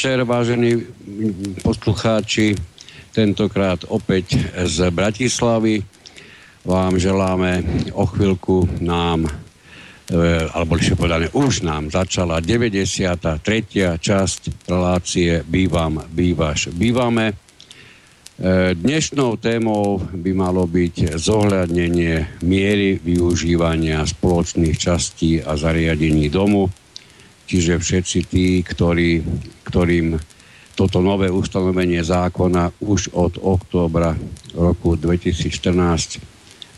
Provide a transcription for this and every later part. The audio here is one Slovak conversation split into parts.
Večer, vážení poslucháči. Tentokrát opäť z Bratislavy. Vám želáme o chvíľku nám, e, alebo lepšie povedané, už nám začala 93. časť relácie Bývam, bývaš, bývame. E, dnešnou témou by malo byť zohľadnenie miery využívania spoločných častí a zariadení domu Čiže všetci tí, ktorí, ktorým toto nové ustanovenie zákona už od októbra roku 2014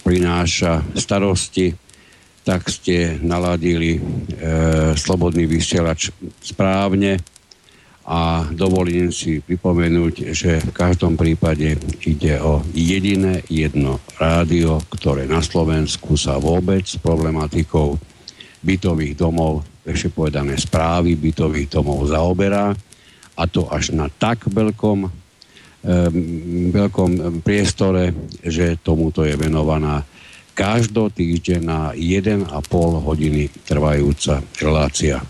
prináša starosti, tak ste naladili e, slobodný vysielač správne a dovolím si pripomenúť, že v každom prípade ide o jediné jedno rádio, ktoré na Slovensku sa vôbec s problematikou bytových domov ešte povedané správy bytových domov zaoberá a to až na tak veľkom, um, veľkom priestore, že tomuto je venovaná každotýždenná 1,5 hodiny trvajúca relácia.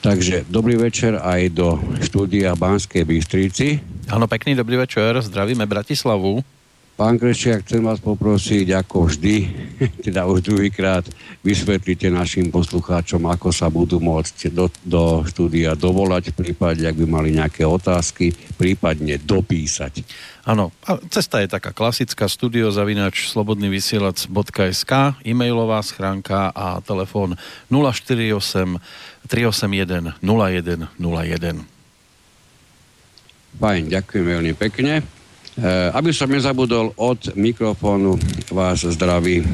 Takže dobrý večer aj do štúdia Banskej Bystrici. Áno, pekný dobrý večer, zdravíme Bratislavu. Pán Krešiak, chcem vás poprosiť, ako vždy, teda už druhýkrát, vysvetlite našim poslucháčom, ako sa budú môcť do, do štúdia dovolať, v prípade, ak by mali nejaké otázky, prípadne dopísať. Áno, cesta je taká klasická, studiozavinač slobodnyvysielac.sk, e-mailová schránka a telefón 048 381 0101. Fajn, ďakujem veľmi pekne. Eh, aby som nezabudol, od mikrofónu vás zdraví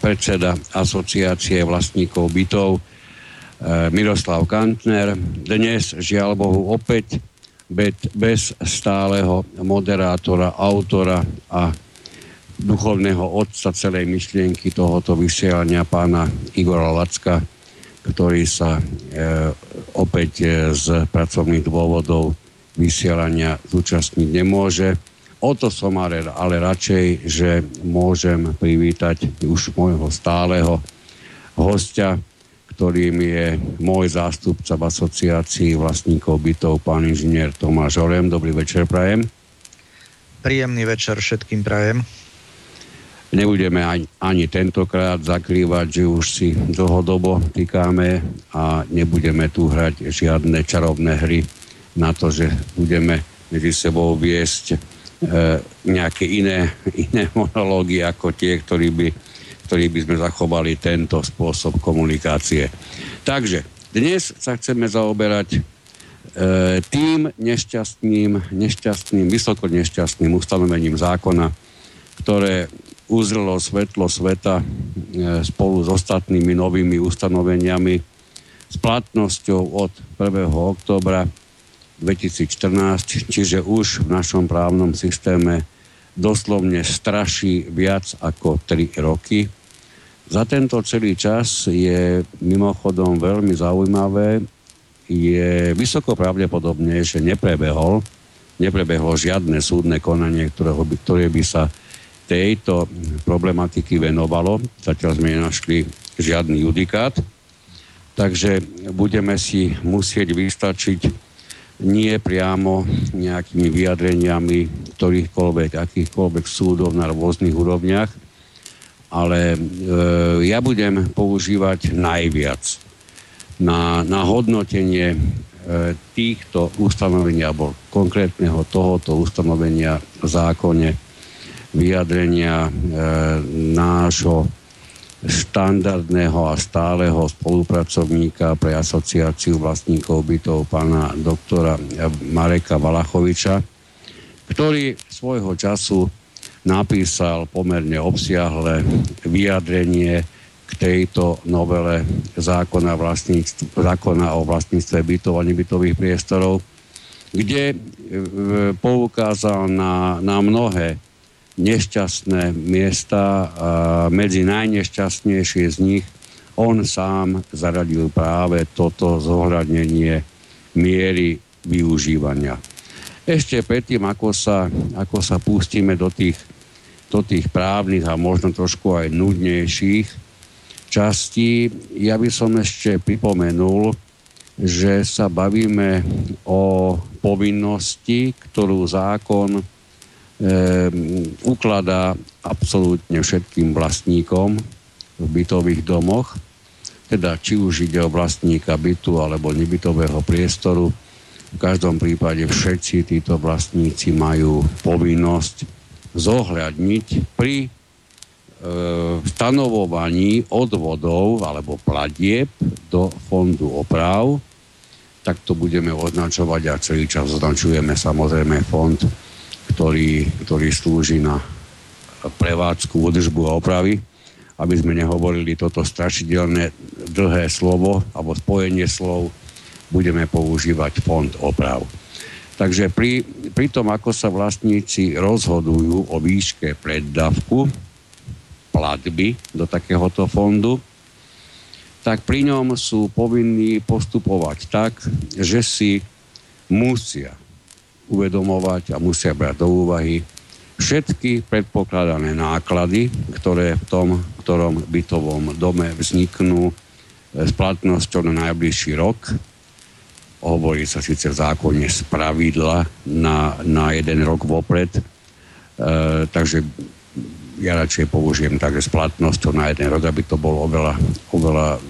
predseda asociácie vlastníkov bytov eh, Miroslav Kantner. Dnes, žiaľ Bohu, opäť bez stáleho moderátora, autora a duchovného otca celej myšlienky tohoto vysielania pána Igora Lacka, ktorý sa e, opäť z pracovných dôvodov vysielania zúčastniť nemôže. O to som ale, ale radšej, že môžem privítať už môjho stáleho hostia, ktorým je môj zástupca v asociácii vlastníkov bytov, pán inžinier Tomáš Orem. Dobrý večer, Prajem. Príjemný večer všetkým Prajem. Nebudeme ani, ani tentokrát zakrývať, že už si dlhodobo týkame a nebudeme tu hrať žiadne čarovné hry na to, že budeme medzi sebou viesť e, nejaké iné, iné monológie ako tie, ktorí by, ktorí by sme zachovali tento spôsob komunikácie. Takže dnes sa chceme zaoberať e, tým nešťastným, nešťastným, vysoko nešťastným ustanovením zákona, ktoré uzrelo svetlo sveta e, spolu s ostatnými novými ustanoveniami s platnosťou od 1. oktobra 2014, čiže už v našom právnom systéme doslovne straší viac ako 3 roky. Za tento celý čas je mimochodom veľmi zaujímavé, je vysoko pravdepodobne, že neprebehol, neprebehlo žiadne súdne konanie, ktorého by, ktoré by sa tejto problematiky venovalo. Zatiaľ sme nenašli žiadny judikát. Takže budeme si musieť vystačiť nie priamo nejakými vyjadreniami ktorýchkoľvek, akýchkoľvek súdov na rôznych úrovniach, ale e, ja budem používať najviac na, na hodnotenie e, týchto ustanovení alebo konkrétneho tohoto ustanovenia v zákone vyjadrenia e, nášho štandardného a stáleho spolupracovníka pre asociáciu vlastníkov bytov pána doktora Mareka Valachoviča, ktorý svojho času napísal pomerne obsiahle vyjadrenie k tejto novele zákona, zákona o vlastníctve bytov a nebytových priestorov, kde e, poukázal na, na mnohé nešťastné miesta a medzi najnešťastnejšie z nich on sám zaradil práve toto zohľadnenie miery využívania. Ešte predtým, ako sa, ako sa pustíme do tých, do tých právnych a možno trošku aj nudnejších častí, ja by som ešte pripomenul že sa bavíme o povinnosti, ktorú zákon ukladá absolútne všetkým vlastníkom v bytových domoch, teda či už ide o vlastníka bytu alebo nebytového priestoru, v každom prípade všetci títo vlastníci majú povinnosť zohľadniť pri e, stanovovaní odvodov alebo platieb do fondu oprav, tak to budeme označovať a celý čas označujeme samozrejme fond, ktorý, ktorý slúži na prevádzku, údržbu a opravy, aby sme nehovorili toto strašidelné dlhé slovo alebo spojenie slov budeme používať fond oprav. Takže pri, pri tom, ako sa vlastníci rozhodujú o výške preddavku, platby do takéhoto fondu, tak pri ňom sú povinní postupovať tak, že si musia uvedomovať a musia brať do úvahy všetky predpokladané náklady, ktoré v tom ktorom bytovom dome vzniknú s platnosťou na najbližší rok hovorí sa síce v zákone z pravidla na, na jeden rok vopred, e, takže ja radšej použijem takže s platnosťou na jeden rok, aby to bolo oveľa, oveľa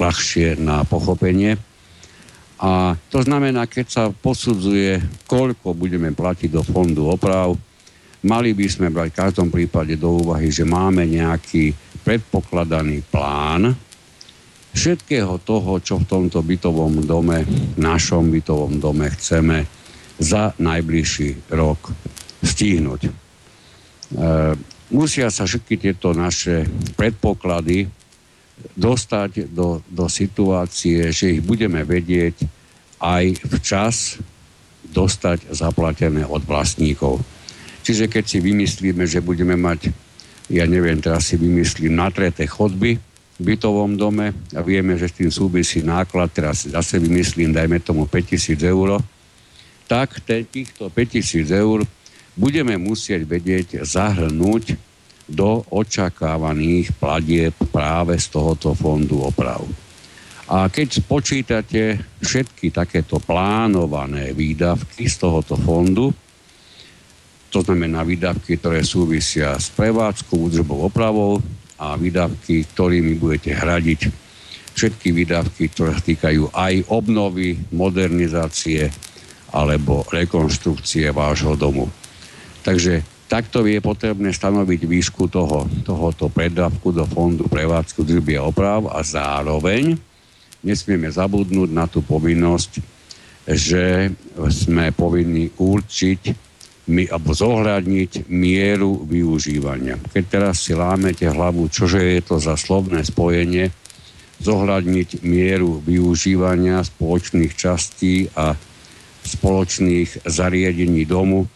ľahšie na pochopenie. A to znamená, keď sa posudzuje, koľko budeme platiť do fondu oprav, mali by sme brať v každom prípade do úvahy, že máme nejaký predpokladaný plán, všetkého toho, čo v tomto bytovom dome, našom bytovom dome chceme za najbližší rok stihnúť. E, musia sa všetky tieto naše predpoklady dostať do, do situácie, že ich budeme vedieť aj včas dostať zaplatené od vlastníkov. Čiže keď si vymyslíme, že budeme mať, ja neviem, teraz si vymyslím natreté chodby, bytovom dome a vieme, že s tým súvisí náklad, teraz zase vymyslím, dajme tomu 5000 eur, tak týchto 5000 eur budeme musieť vedieť zahrnúť do očakávaných platieb práve z tohoto fondu oprav. A keď spočítate všetky takéto plánované výdavky z tohoto fondu, to znamená výdavky, ktoré súvisia s prevádzkou, údržbou, opravou, a výdavky, ktorými budete hradiť všetky výdavky, ktoré týkajú aj obnovy, modernizácie alebo rekonštrukcie vášho domu. Takže takto je potrebné stanoviť výšku toho, tohoto predávku do fondu prevádzku držby a oprav a zároveň nesmieme zabudnúť na tú povinnosť, že sme povinni určiť my, alebo zohľadniť mieru využívania. Keď teraz si lámete hlavu, čože je to za slovné spojenie, zohľadniť mieru využívania spoločných častí a spoločných zariadení domu.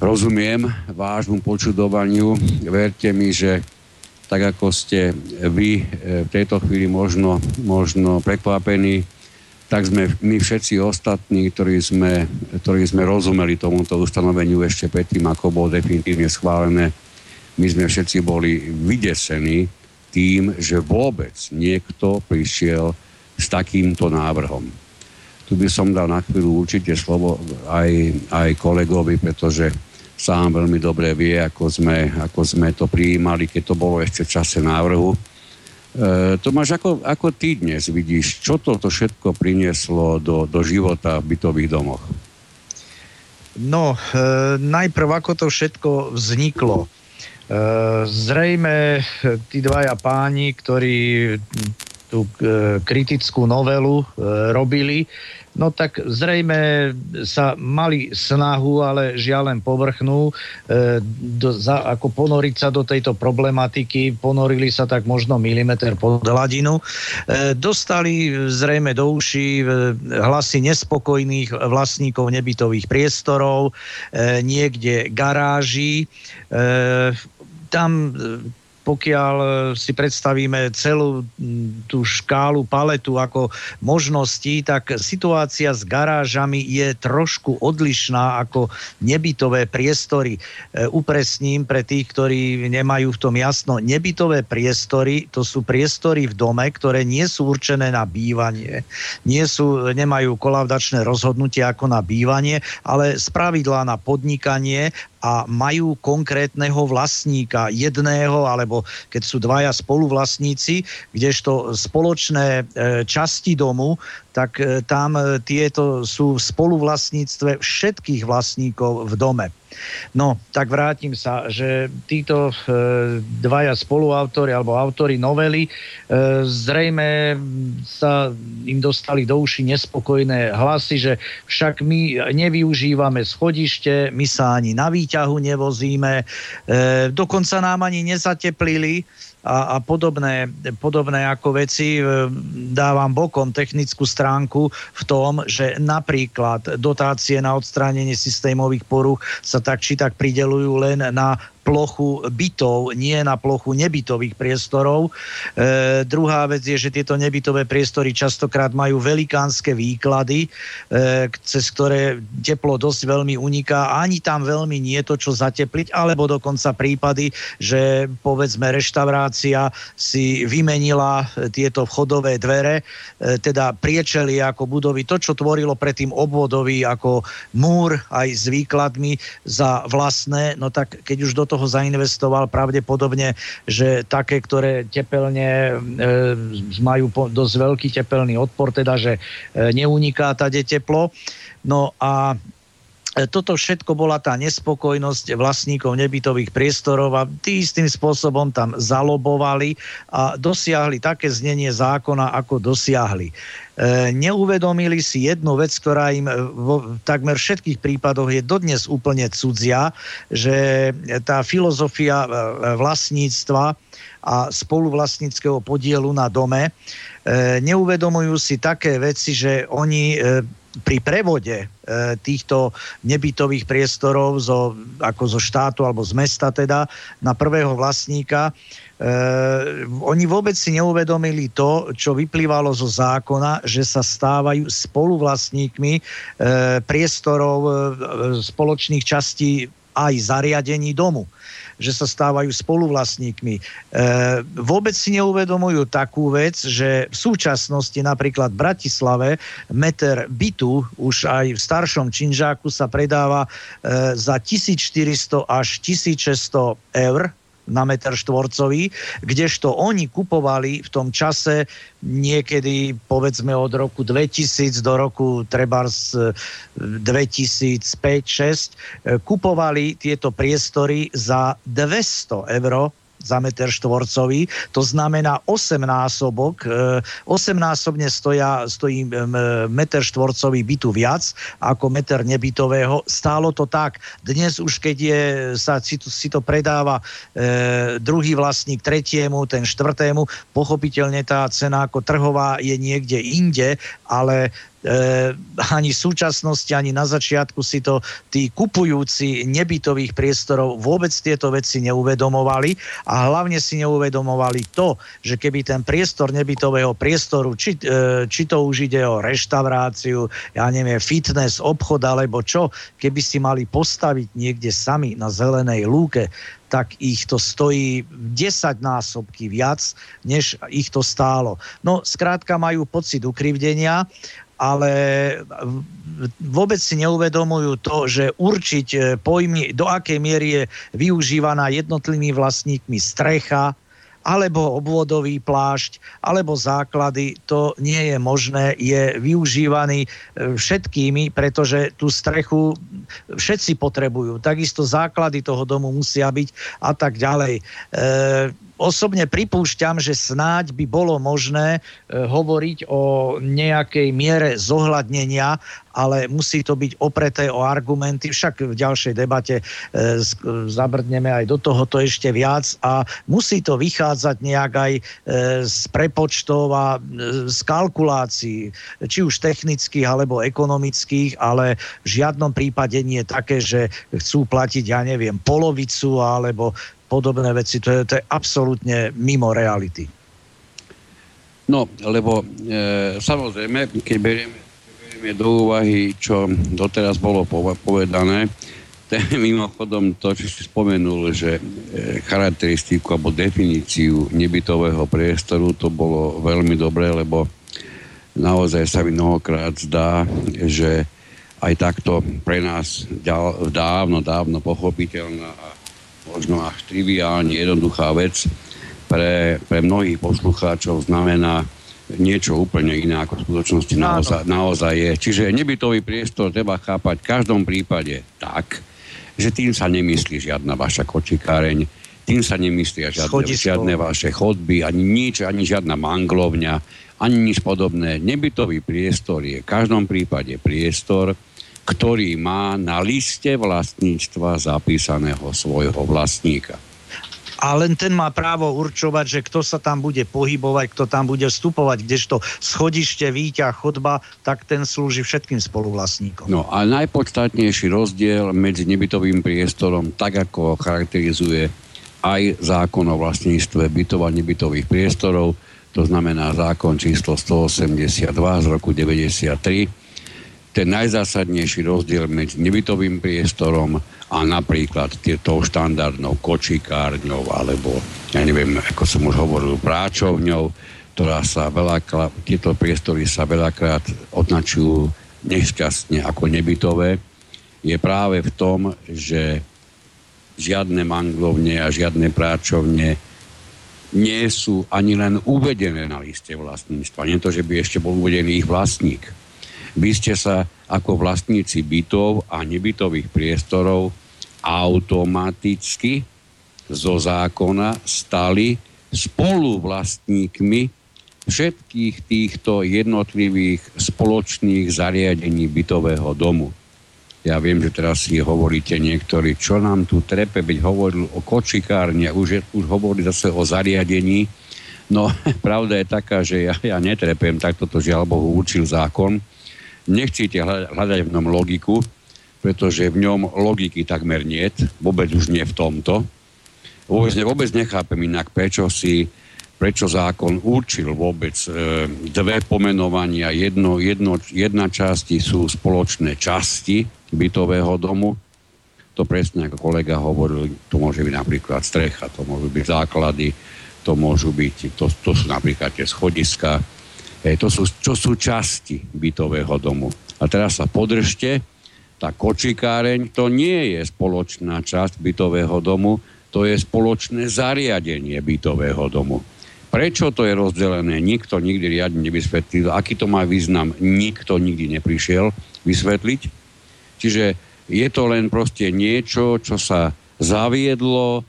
Rozumiem vášmu počudovaniu. Verte mi, že tak ako ste vy v tejto chvíli možno, možno prekvapení, tak sme my všetci ostatní, ktorí sme, ktorí sme rozumeli tomuto ustanoveniu ešte predtým, ako bolo definitívne schválené, my sme všetci boli vydesení tým, že vôbec niekto prišiel s takýmto návrhom. Tu by som dal na chvíľu určite slovo aj, aj kolegovi, pretože sám veľmi dobre vie, ako sme, ako sme to prijímali, keď to bolo ešte v čase návrhu E, Tomáš, ako, ako ty dnes vidíš, čo toto všetko prinieslo do, do života v bytových domoch? No, e, najprv ako to všetko vzniklo. E, zrejme tí dvaja páni, ktorí tú e, kritickú novelu e, robili, no tak zrejme sa mali snahu, ale žiaľ len povrchnú, e, do, za, ako ponoriť sa do tejto problematiky, ponorili sa tak možno milimeter pod hladinu. E, dostali zrejme do uší e, hlasy nespokojných vlastníkov nebytových priestorov, e, niekde garáží. E, tam pokiaľ si predstavíme celú tú škálu, paletu ako možností, tak situácia s garážami je trošku odlišná ako nebytové priestory. Upresním pre tých, ktorí nemajú v tom jasno. Nebytové priestory to sú priestory v dome, ktoré nie sú určené na bývanie, nie sú, nemajú kolavdačné rozhodnutie ako na bývanie, ale spravidla na podnikanie a majú konkrétneho vlastníka, jedného, alebo keď sú dvaja spoluvlastníci, kdežto spoločné e, časti domu, tak e, tam e, tieto sú v spoluvlastníctve všetkých vlastníkov v dome. No, tak vrátim sa, že títo e, dvaja spoluautori alebo autory novely e, zrejme sa im dostali do uši nespokojné hlasy, že však my nevyužívame schodište, my sa ani na výťahu nevozíme, e, dokonca nám ani nezateplili a, a podobné, podobné ako veci e, dávam bokom technickú stránku v tom, že napríklad dotácie na odstránenie systémových poruch sa tak či tak pridelujú len na plochu bytov, nie na plochu nebytových priestorov. E, druhá vec je, že tieto nebytové priestory častokrát majú velikánske výklady, e, cez ktoré teplo dosť veľmi uniká ani tam veľmi nie je to, čo zatepliť, alebo dokonca prípady, že povedzme reštaurácia si vymenila tieto vchodové dvere, e, teda priečeli ako budovy, to, čo tvorilo predtým obvodový ako múr aj s výkladmi za vlastné, no tak keď už do toho zainvestoval pravdepodobne, že také, ktoré tepelne e, majú po, dosť veľký tepelný odpor, teda že e, neuniká tade teplo. No a toto všetko bola tá nespokojnosť vlastníkov nebytových priestorov a tí istým spôsobom tam zalobovali a dosiahli také znenie zákona, ako dosiahli. E, neuvedomili si jednu vec, ktorá im v takmer všetkých prípadoch je dodnes úplne cudzia, že tá filozofia e, vlastníctva a spoluvlastníckého podielu na dome e, neuvedomujú si také veci, že oni pri prevode týchto nebytových priestorov zo, ako zo štátu alebo z mesta teda na prvého vlastníka Uh, oni vôbec si neuvedomili to, čo vyplývalo zo zákona, že sa stávajú spoluvlastníkmi uh, priestorov uh, spoločných častí aj zariadení domu že sa stávajú spoluvlastníkmi. E, vôbec si neuvedomujú takú vec, že v súčasnosti napríklad v Bratislave meter bytu už aj v staršom činžáku sa predáva e, za 1400 až 1600 eur na meter štvorcový, kdežto oni kupovali v tom čase niekedy povedzme od roku 2000 do roku treba z 2005-2006 kupovali tieto priestory za 200 eur za meter štvorcový. To znamená 8 násobok, 8 e, násobne stoja, stojí meter štvorcový bytu viac ako meter nebytového. Stálo to tak. Dnes už keď je, sa si to, si to predáva e, druhý vlastník tretiemu, ten štvrtému, pochopiteľne tá cena ako trhová je niekde inde, ale ani v súčasnosti, ani na začiatku si to tí kupujúci nebytových priestorov vôbec tieto veci neuvedomovali a hlavne si neuvedomovali to, že keby ten priestor nebytového priestoru, či, e, či to už ide o reštauráciu, ja neviem, fitness, obchod alebo čo, keby si mali postaviť niekde sami na zelenej lúke, tak ich to stojí 10 násobky viac, než ich to stálo. No, skrátka majú pocit ukrivdenia ale vôbec si neuvedomujú to, že určiť e, pojmy, do akej miery je využívaná jednotlivými vlastníkmi strecha, alebo obvodový plášť, alebo základy, to nie je možné, je využívaný e, všetkými, pretože tú strechu všetci potrebujú. Takisto základy toho domu musia byť a tak ďalej. E, osobne pripúšťam, že snáď by bolo možné e, hovoriť o nejakej miere zohľadnenia, ale musí to byť opreté o argumenty. Však v ďalšej debate e, zabrdneme aj do tohoto ešte viac a musí to vychádzať nejak aj e, z prepočtov a e, z kalkulácií, či už technických alebo ekonomických, ale v žiadnom prípade nie je také, že chcú platiť, ja neviem, polovicu alebo podobné veci. To je, to je absolútne mimo reality. No, lebo e, samozrejme, keď berieme, berieme do úvahy, čo doteraz bolo povedané, ten mimochodom to, čo si spomenul, že e, charakteristiku alebo definíciu nebytového priestoru, to bolo veľmi dobré, lebo naozaj sa mi mnohokrát zdá, že aj takto pre nás dávno, dávno pochopiteľná a možno až triviálne jednoduchá vec pre, pre mnohých poslucháčov znamená niečo úplne iné, ako v skutočnosti naozaj, naozaj je. Čiže nebytový priestor treba chápať v každom prípade tak, že tým sa nemyslí žiadna vaša kočikáreň, tým sa nemyslia žiadne, žiadne vaše chodby, ani nič, ani žiadna manglovňa, ani nič podobné. Nebytový priestor je v každom prípade priestor, ktorý má na liste vlastníctva zapísaného svojho vlastníka a len ten má právo určovať, že kto sa tam bude pohybovať, kto tam bude vstupovať, kdežto schodište, výťah, chodba, tak ten slúži všetkým spoluvlastníkom. No a najpodstatnejší rozdiel medzi nebytovým priestorom, tak ako charakterizuje aj zákon o vlastníctve bytov a nebytových priestorov, to znamená zákon číslo 182 z roku 93, ten najzásadnejší rozdiel medzi nebytovým priestorom a napríklad tou štandardnou kočikárňou alebo, ja neviem, ako som už hovoril, práčovňou, ktorá sa veľakrát, tieto priestory sa veľakrát označujú nešťastne ako nebytové, je práve v tom, že žiadne manglovne a žiadne práčovne nie sú ani len uvedené na liste vlastníctva. Nie to, že by ešte bol uvedený ich vlastník vy ste sa ako vlastníci bytov a nebytových priestorov automaticky zo zákona stali spoluvlastníkmi všetkých týchto jednotlivých spoločných zariadení bytového domu. Ja viem, že teraz si hovoríte niektorí, čo nám tu trepe, byť hovoril o kočikárne, už, už hovorí zase o zariadení. No, pravda je taká, že ja, ja netrepem, tak toto žiaľ Bohu učil zákon nechcete hľadať v ňom logiku, pretože v ňom logiky takmer niet, vôbec už nie v tomto. Vôbec, vôbec nechápem inak, prečo si prečo zákon určil vôbec e, dve pomenovania. Jedno, jedno, jedna časti sú spoločné časti bytového domu. To presne ako kolega hovoril, to môže byť napríklad strecha, to môžu byť základy, to môžu byť, to, to sú napríklad tie schodiska, E, to sú, čo sú časti bytového domu. A teraz sa podržte, tá kočikáreň to nie je spoločná časť bytového domu, to je spoločné zariadenie bytového domu. Prečo to je rozdelené, nikto nikdy riadne nevysvetlil. Aký to má význam, nikto nikdy neprišiel vysvetliť. Čiže je to len proste niečo, čo sa zaviedlo,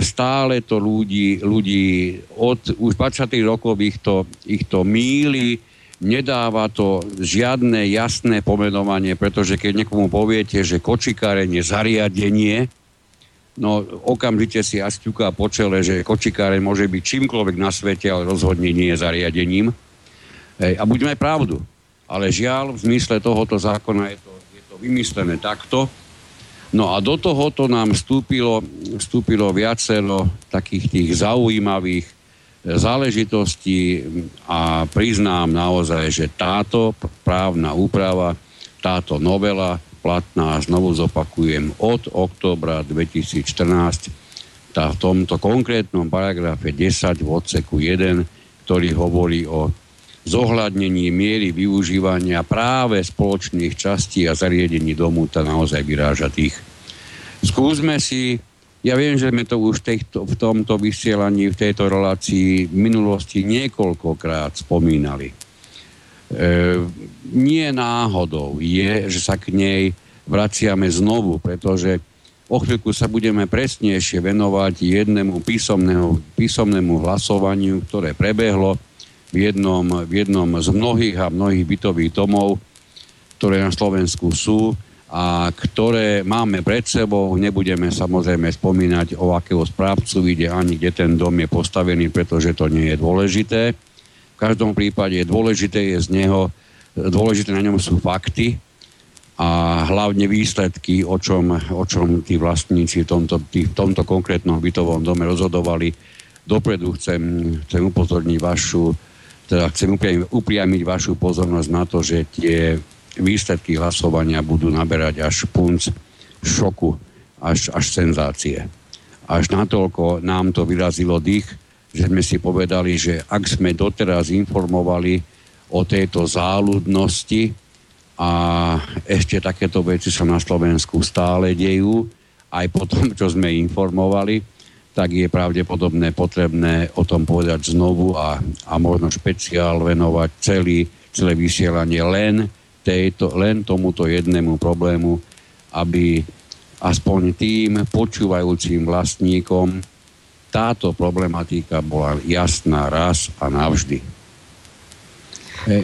stále to ľudí, ľudí od už 20. rokov ich to, ich to míli, nedáva to žiadne jasné pomenovanie, pretože keď niekomu poviete, že kočikáreň je zariadenie, no okamžite si asťuká po čele, že kočikáreň môže byť čímkoľvek na svete, ale rozhodne nie je zariadením. Hej, a buďme pravdu. Ale žiaľ, v zmysle tohoto zákona je to, je to vymyslené takto, No a do tohoto nám vstúpilo, vstúpilo viacero takých tých zaujímavých záležitostí. A priznám naozaj, že táto právna úprava, táto novela platná, znovu zopakujem, od oktobra 2014 tá v tomto konkrétnom paragrafe 10 v odseku 1, ktorý hovorí o zohľadnení miery využívania práve spoločných častí a zariadení domu, to naozaj vyráža tých. Skúsme si, ja viem, že sme to už tejto, v tomto vysielaní, v tejto relácii v minulosti niekoľkokrát spomínali. E, nie náhodou je, že sa k nej vraciame znovu, pretože o chvíľku sa budeme presnejšie venovať jednému písomnému, písomnému hlasovaniu, ktoré prebehlo v jednom, v jednom z mnohých a mnohých bytových domov, ktoré na Slovensku sú a ktoré máme pred sebou. Nebudeme samozrejme spomínať, o akého správcu ide ani kde ten dom je postavený, pretože to nie je dôležité. V každom prípade dôležité je z neho, dôležité na ňom sú fakty, a hlavne výsledky, o čom, o čom tí vlastníci v tomto, tí, v tomto konkrétnom bytovom dome rozhodovali. Dopredu chcem, chcem upozorniť vašu, teda chcem upriamiť, vašu pozornosť na to, že tie výsledky hlasovania budú naberať až punc šoku, až, až senzácie. Až natoľko nám to vyrazilo dých, že sme si povedali, že ak sme doteraz informovali o tejto záľudnosti a ešte takéto veci sa na Slovensku stále dejú, aj po tom, čo sme informovali, tak je pravdepodobné potrebné o tom povedať znovu a, a možno špeciál venovať celý, celé vysielanie len, tejto, len tomuto jednému problému, aby aspoň tým počúvajúcim vlastníkom táto problematika bola jasná raz a navždy.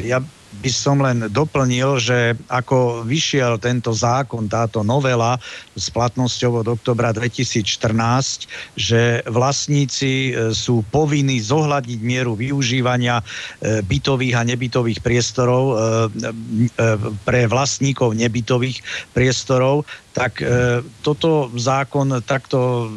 Ja by som len doplnil, že ako vyšiel tento zákon, táto novela s platnosťou od oktobra 2014, že vlastníci e, sú povinní zohľadniť mieru využívania e, bytových a nebytových priestorov e, pre vlastníkov nebytových priestorov, tak toto zákon, takto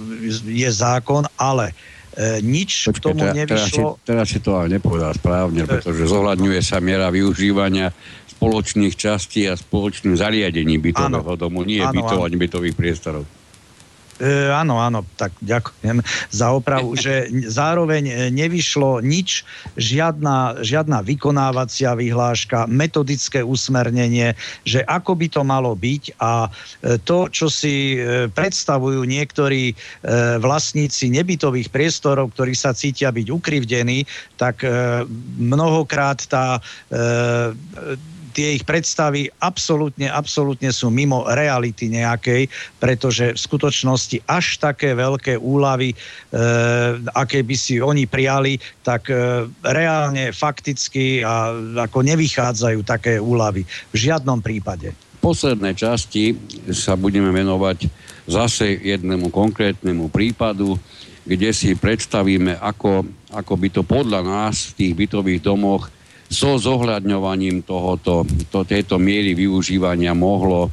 je zákon, ale E, nič Počkej, k tomu nevyšlo. Teraz si, teraz si to ale nepovedal správne, e, pretože zohľadňuje sa miera využívania spoločných častí a spoločných zariadení bytového domu, nie bytov a nebytových priestorov. E, áno, áno, tak ďakujem za opravu, že zároveň e, nevyšlo nič, žiadna, žiadna vykonávacia vyhláška, metodické usmernenie, že ako by to malo byť a e, to, čo si predstavujú niektorí vlastníci nebytových priestorov, ktorí sa cítia byť ukrivdení, tak mnohokrát tá tie ich predstavy absolútne, absolútne sú mimo reality nejakej, pretože v skutočnosti až také veľké úlavy, e, aké by si oni prijali, tak e, reálne, fakticky a ako nevychádzajú také úlavy. V žiadnom prípade. V poslednej časti sa budeme venovať zase jednému konkrétnemu prípadu, kde si predstavíme, ako, ako by to podľa nás v tých bytových domoch so zohľadňovaním tohoto, to, tejto miery využívania mohlo,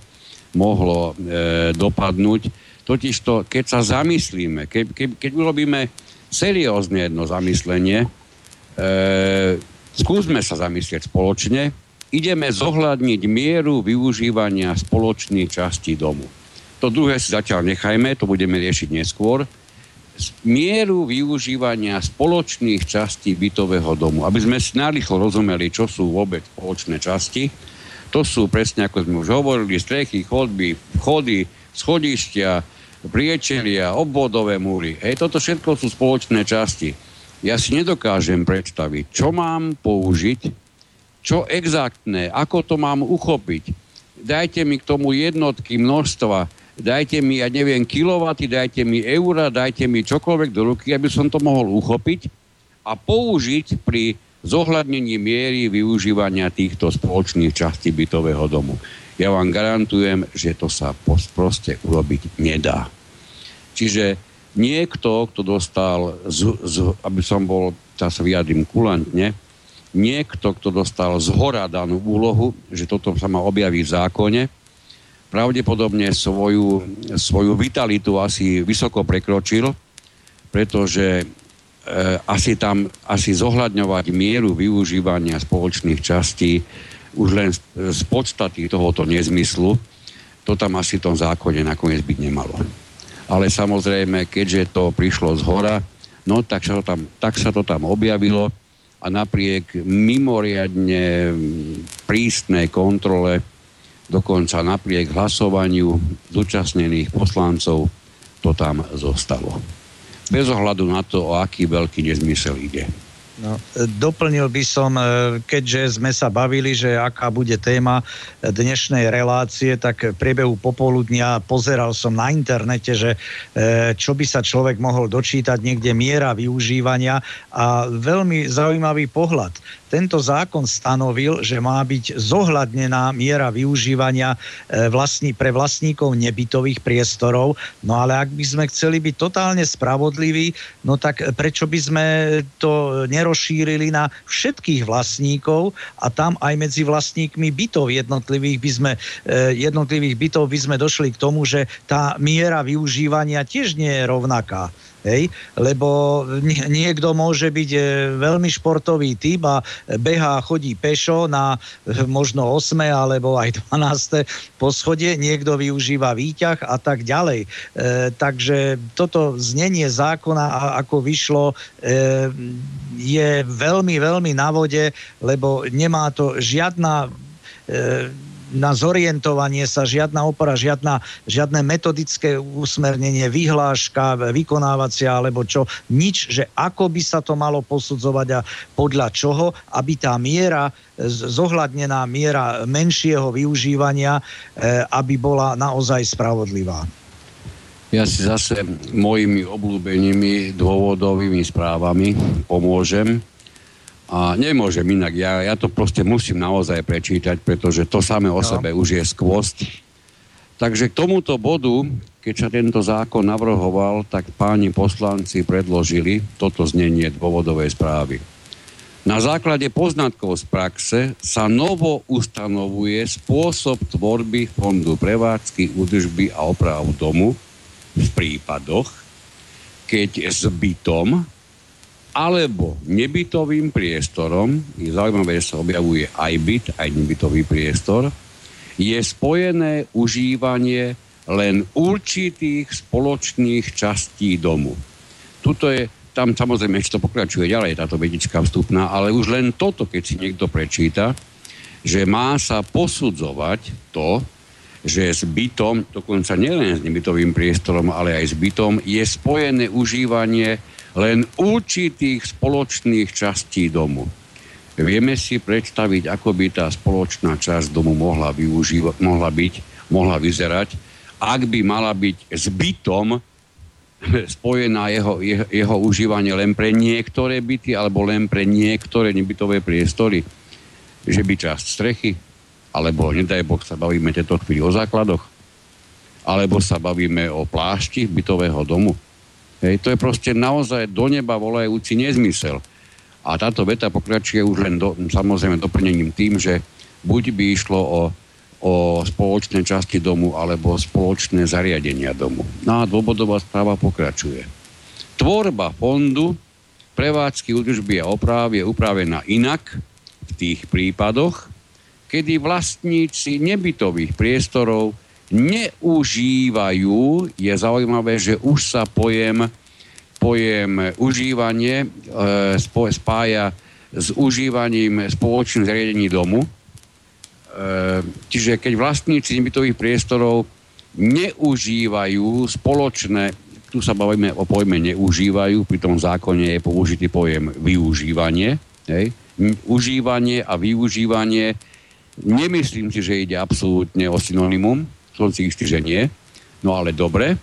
mohlo e, dopadnúť. Totižto, keď sa zamyslíme, ke, ke, keď urobíme seriózne jedno zamyslenie, e, skúsme sa zamyslieť spoločne, ideme zohľadniť mieru využívania spoločných častí domu. To druhé si zatiaľ nechajme, to budeme riešiť neskôr mieru využívania spoločných častí bytového domu. Aby sme si narýchlo rozumeli, čo sú vôbec spoločné časti, to sú presne, ako sme už hovorili, strechy, chodby, vchody, schodištia, priečelia, obvodové múry. Hej, toto všetko sú spoločné časti. Ja si nedokážem predstaviť, čo mám použiť, čo exaktné, ako to mám uchopiť. Dajte mi k tomu jednotky, množstva, dajte mi, ja neviem, kilowaty, dajte mi eura, dajte mi čokoľvek do ruky, aby som to mohol uchopiť a použiť pri zohľadnení miery využívania týchto spoločných častí bytového domu. Ja vám garantujem, že to sa proste urobiť nedá. Čiže niekto, kto dostal, z, z, aby som bol, teraz sa vyjadrím kulantne, niekto, kto dostal z hora danú úlohu, že toto sa má objaviť v zákone, pravdepodobne svoju, svoju vitalitu asi vysoko prekročil, pretože e, asi tam asi zohľadňovať mieru využívania spoločných častí už len z, z podstaty tohoto nezmyslu, to tam asi v tom zákone nakoniec byť nemalo. Ale samozrejme, keďže to prišlo z hora, no tak sa to tam, tak sa to tam objavilo a napriek mimoriadne prísnej kontrole dokonca napriek hlasovaniu zúčastnených poslancov to tam zostalo. Bez ohľadu na to, o aký veľký nezmysel ide. No, doplnil by som, e, keďže sme sa bavili, že aká bude téma dnešnej relácie, tak v priebehu popoludnia pozeral som na internete, že e, čo by sa človek mohol dočítať niekde miera využívania a veľmi zaujímavý pohľad tento zákon stanovil, že má byť zohľadnená miera využívania e, vlastní, pre vlastníkov nebytových priestorov. No ale ak by sme chceli byť totálne spravodliví, no tak prečo by sme to nerozšírili na všetkých vlastníkov a tam aj medzi vlastníkmi bytov jednotlivých by sme, e, jednotlivých bytov by sme došli k tomu, že tá miera využívania tiež nie je rovnaká. Hej? Lebo niekto môže byť e, veľmi športový typ a beha a chodí pešo na e, možno 8. alebo aj 12. poschodie, niekto využíva výťah a tak ďalej. E, takže toto znenie zákona, ako vyšlo, e, je veľmi, veľmi na vode, lebo nemá to žiadna e, na zorientovanie sa, žiadna opora, žiadna, žiadne metodické usmernenie, vyhláška, vykonávacia alebo čo, nič, že ako by sa to malo posudzovať a podľa čoho, aby tá miera, zohľadnená miera menšieho využívania, e, aby bola naozaj spravodlivá. Ja si zase mojimi obľúbenými dôvodovými správami pomôžem a nemôžem inak, ja, ja to proste musím naozaj prečítať, pretože to samé o no. sebe už je skvost. Takže k tomuto bodu, keď sa tento zákon navrhoval, tak páni poslanci predložili toto znenie dôvodovej správy. Na základe poznatkov z praxe sa novo ustanovuje spôsob tvorby fondu prevádzky, údržby a oprav domu v prípadoch, keď s bytom alebo nebytovým priestorom, je zaujímavé, že sa objavuje aj byt, aj nebytový priestor, je spojené užívanie len určitých spoločných častí domu. Tuto je, tam samozrejme ešte to pokračuje ďalej, táto vedička vstupná, ale už len toto, keď si niekto prečíta, že má sa posudzovať to, že s bytom, dokonca nielen s nebytovým priestorom, ale aj s bytom, je spojené užívanie len určitých spoločných častí domu. Vieme si predstaviť, ako by tá spoločná časť domu mohla, využíva- mohla byť, mohla vyzerať, ak by mala byť s bytom spojená jeho, jeho, jeho užívanie len pre niektoré byty alebo len pre niektoré nebytové priestory. Že by časť strechy, alebo nedaj Boh sa bavíme tieto chvíli o základoch, alebo sa bavíme o plášti bytového domu Hej, to je proste naozaj do neba volajúci nezmysel. A táto veta pokračuje už len do, samozrejme doplnením tým, že buď by išlo o, o spoločné časti domu alebo spoločné zariadenia domu. No a dôvodová správa pokračuje. Tvorba fondu prevádzky, údržby a oprav je upravená inak v tých prípadoch, kedy vlastníci nebytových priestorov neužívajú, je zaujímavé, že už sa pojem, pojem užívanie e, spája s užívaním spoločných zariadení domu. E, čiže keď vlastníci nebytových priestorov neužívajú spoločné, tu sa bavíme o pojme neužívajú, pri tom zákone je použitý pojem využívanie. Hej. Užívanie a využívanie, nemyslím si, že ide absolútne o synonymum, som si istý, že nie. No ale dobre.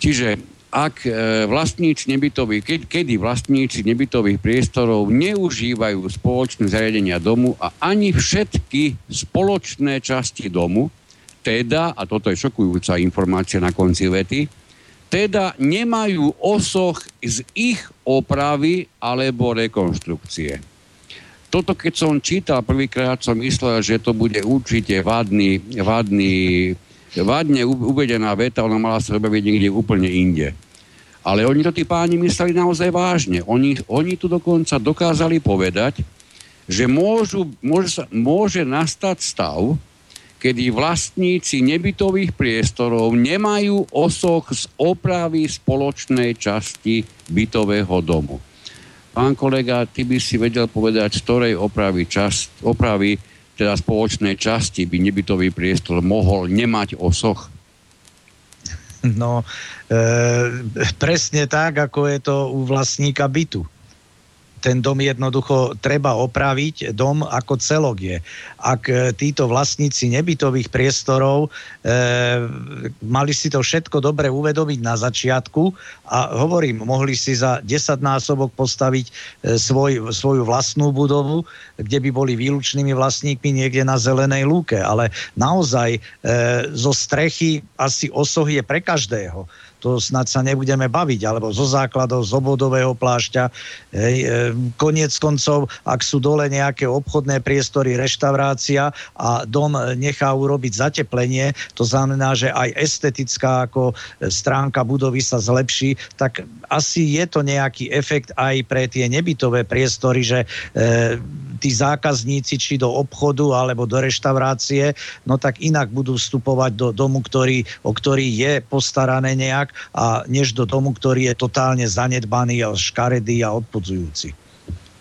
Čiže ak e, vlastníci nebytových, keď, kedy vlastníci nebytových priestorov neužívajú spoločné zariadenia domu a ani všetky spoločné časti domu, teda, a toto je šokujúca informácia na konci vety, teda nemajú osoch z ich opravy alebo rekonštrukcie toto keď som čítal prvýkrát, som myslel, že to bude určite vadný, vadný, vadne uvedená veta, ona mala sa objaviť niekde úplne inde. Ale oni to tí páni mysleli naozaj vážne. Oni, oni tu dokonca dokázali povedať, že môžu, môže, sa, môže nastať stav, kedy vlastníci nebytových priestorov nemajú osoch z opravy spoločnej časti bytového domu. Pán kolega, ty by si vedel povedať, z ktorej opravy, čas, opravy teda spoločnej časti by nebytový priestor mohol nemať osoch? No, e, presne tak, ako je to u vlastníka bytu. Ten dom jednoducho treba opraviť, dom ako celok je. Ak e, títo vlastníci nebytových priestorov e, mali si to všetko dobre uvedomiť na začiatku a hovorím, mohli si za 10 násobok postaviť e, svoj, svoju vlastnú budovu, kde by boli výlučnými vlastníkmi niekde na zelenej lúke, ale naozaj e, zo strechy asi osoh je pre každého to snad sa nebudeme baviť, alebo zo základov, z obvodového plášťa. Hej, e, koniec koncov, ak sú dole nejaké obchodné priestory, reštaurácia a dom nechá urobiť zateplenie, to znamená, že aj estetická ako stránka budovy sa zlepší, tak asi je to nejaký efekt aj pre tie nebytové priestory, že e, tí zákazníci, či do obchodu alebo do reštaurácie, no tak inak budú vstupovať do domu, ktorý, o ktorý je postarané nejak, a než do domu, ktorý je totálne zanedbaný a škaredý a odpudzujúci.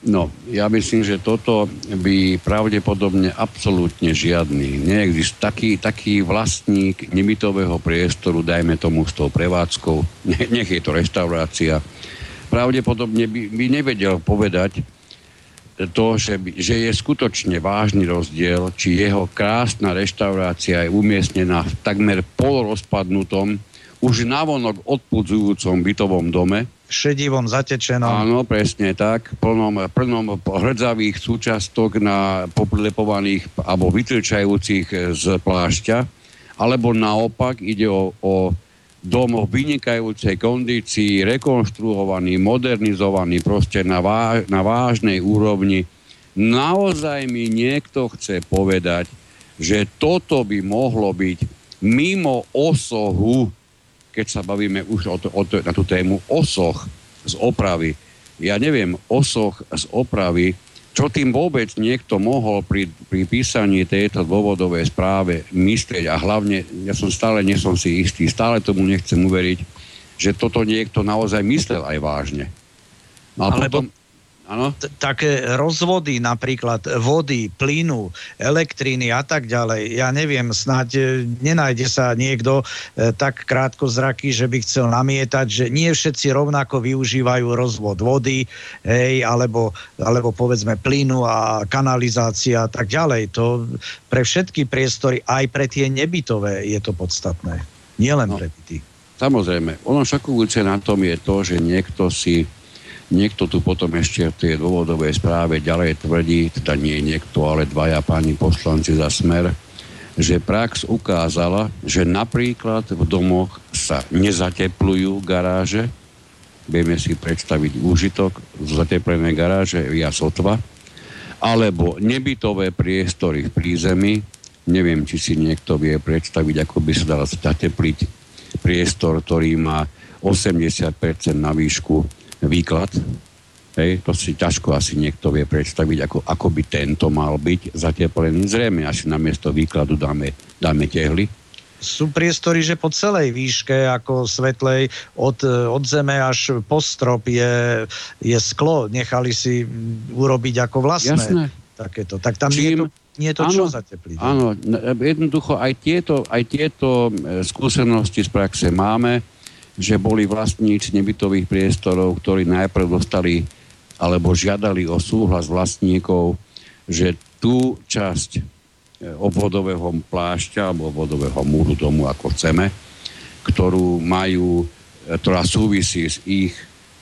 No, ja myslím, že toto by pravdepodobne absolútne žiadny. Neexist taký, taký vlastník nebytového priestoru, dajme tomu s tou prevádzkou, nech je to reštaurácia, pravdepodobne by, by nevedel povedať, to, že, že je skutočne vážny rozdiel, či jeho krásna reštaurácia je umiestnená v takmer polorozpadnutom, už navonok odpudzujúcom bytovom dome. Šedivom, zatečenom. Áno, presne tak. Plnom, plnom hrdzavých súčastok na poplepovaných alebo vytrčajúcich z plášťa. Alebo naopak ide o, o dom v vynikajúcej kondícii, rekonštruovaný, modernizovaný, proste na, váž, na vážnej úrovni. Naozaj mi niekto chce povedať, že toto by mohlo byť mimo osohu keď sa bavíme už o to, o to, na tú tému osoch z opravy. Ja neviem, osoch z opravy, čo tým vôbec niekto mohol pri, pri písaní tejto dôvodovej správe myslieť a hlavne, ja som stále, nie som si istý, stále tomu nechcem uveriť, že toto niekto naozaj myslel aj vážne. No a Alebo potom, Ano? také rozvody napríklad vody, plynu, elektriny a tak ďalej. Ja neviem, snáď e, nenájde sa niekto e, tak krátko zraky, že by chcel namietať, že nie všetci rovnako využívajú rozvod vody, hej, alebo, alebo povedzme plynu a kanalizácia a tak ďalej. To pre všetky priestory, aj pre tie nebytové je to podstatné. Nielen no, pre tých. Samozrejme. Ono šokujúce na tom je to, že niekto si Niekto tu potom ešte v tej dôvodovej správe ďalej tvrdí, teda nie niekto, ale dvaja páni poslanci za smer, že prax ukázala, že napríklad v domoch sa nezateplujú garáže, vieme si predstaviť úžitok z zateplenej garáže ja sotva, alebo nebytové priestory v prízemí, neviem, či si niekto vie predstaviť, ako by sa dal zatepliť priestor, ktorý má 80% na výšku výklad. Hej, to si ťažko asi niekto vie predstaviť, ako, ako by tento mal byť zateplený. Zrejme asi na miesto výkladu dáme, dáme tehly. Sú priestory, že po celej výške ako svetlej od, od zeme až po strop je, je sklo. Nechali si urobiť ako vlastné. Jasné. Takéto. Tak tam Čím, nie je to, nie je to áno, čo zatepliť. Áno, jednoducho aj tieto, aj tieto e, skúsenosti z praxe máme že boli vlastníci nebytových priestorov, ktorí najprv dostali alebo žiadali o súhlas vlastníkov, že tú časť e, obvodového plášťa alebo obvodového múru domu, ako chceme, ktorú majú, e, ktorá súvisí s ich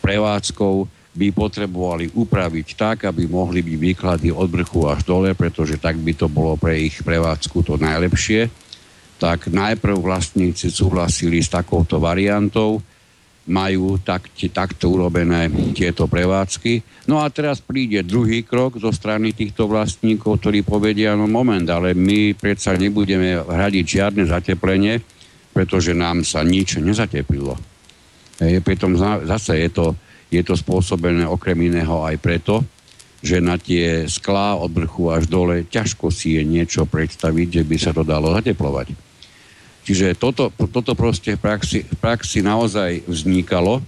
prevádzkou, by potrebovali upraviť tak, aby mohli byť výklady od vrchu až dole, pretože tak by to bolo pre ich prevádzku to najlepšie tak najprv vlastníci súhlasili s takouto variantou, majú tak, takto urobené tieto prevádzky. No a teraz príde druhý krok zo strany týchto vlastníkov, ktorí povedia, no moment, ale my predsa nebudeme hradiť žiadne zateplenie, pretože nám sa nič nezateplilo. E, pritom zase je to, je to spôsobené okrem iného aj preto, že na tie sklá od vrchu až dole ťažko si je niečo predstaviť, že by sa to dalo zateplovať. Čiže toto, toto proste v praxi, v praxi naozaj vznikalo.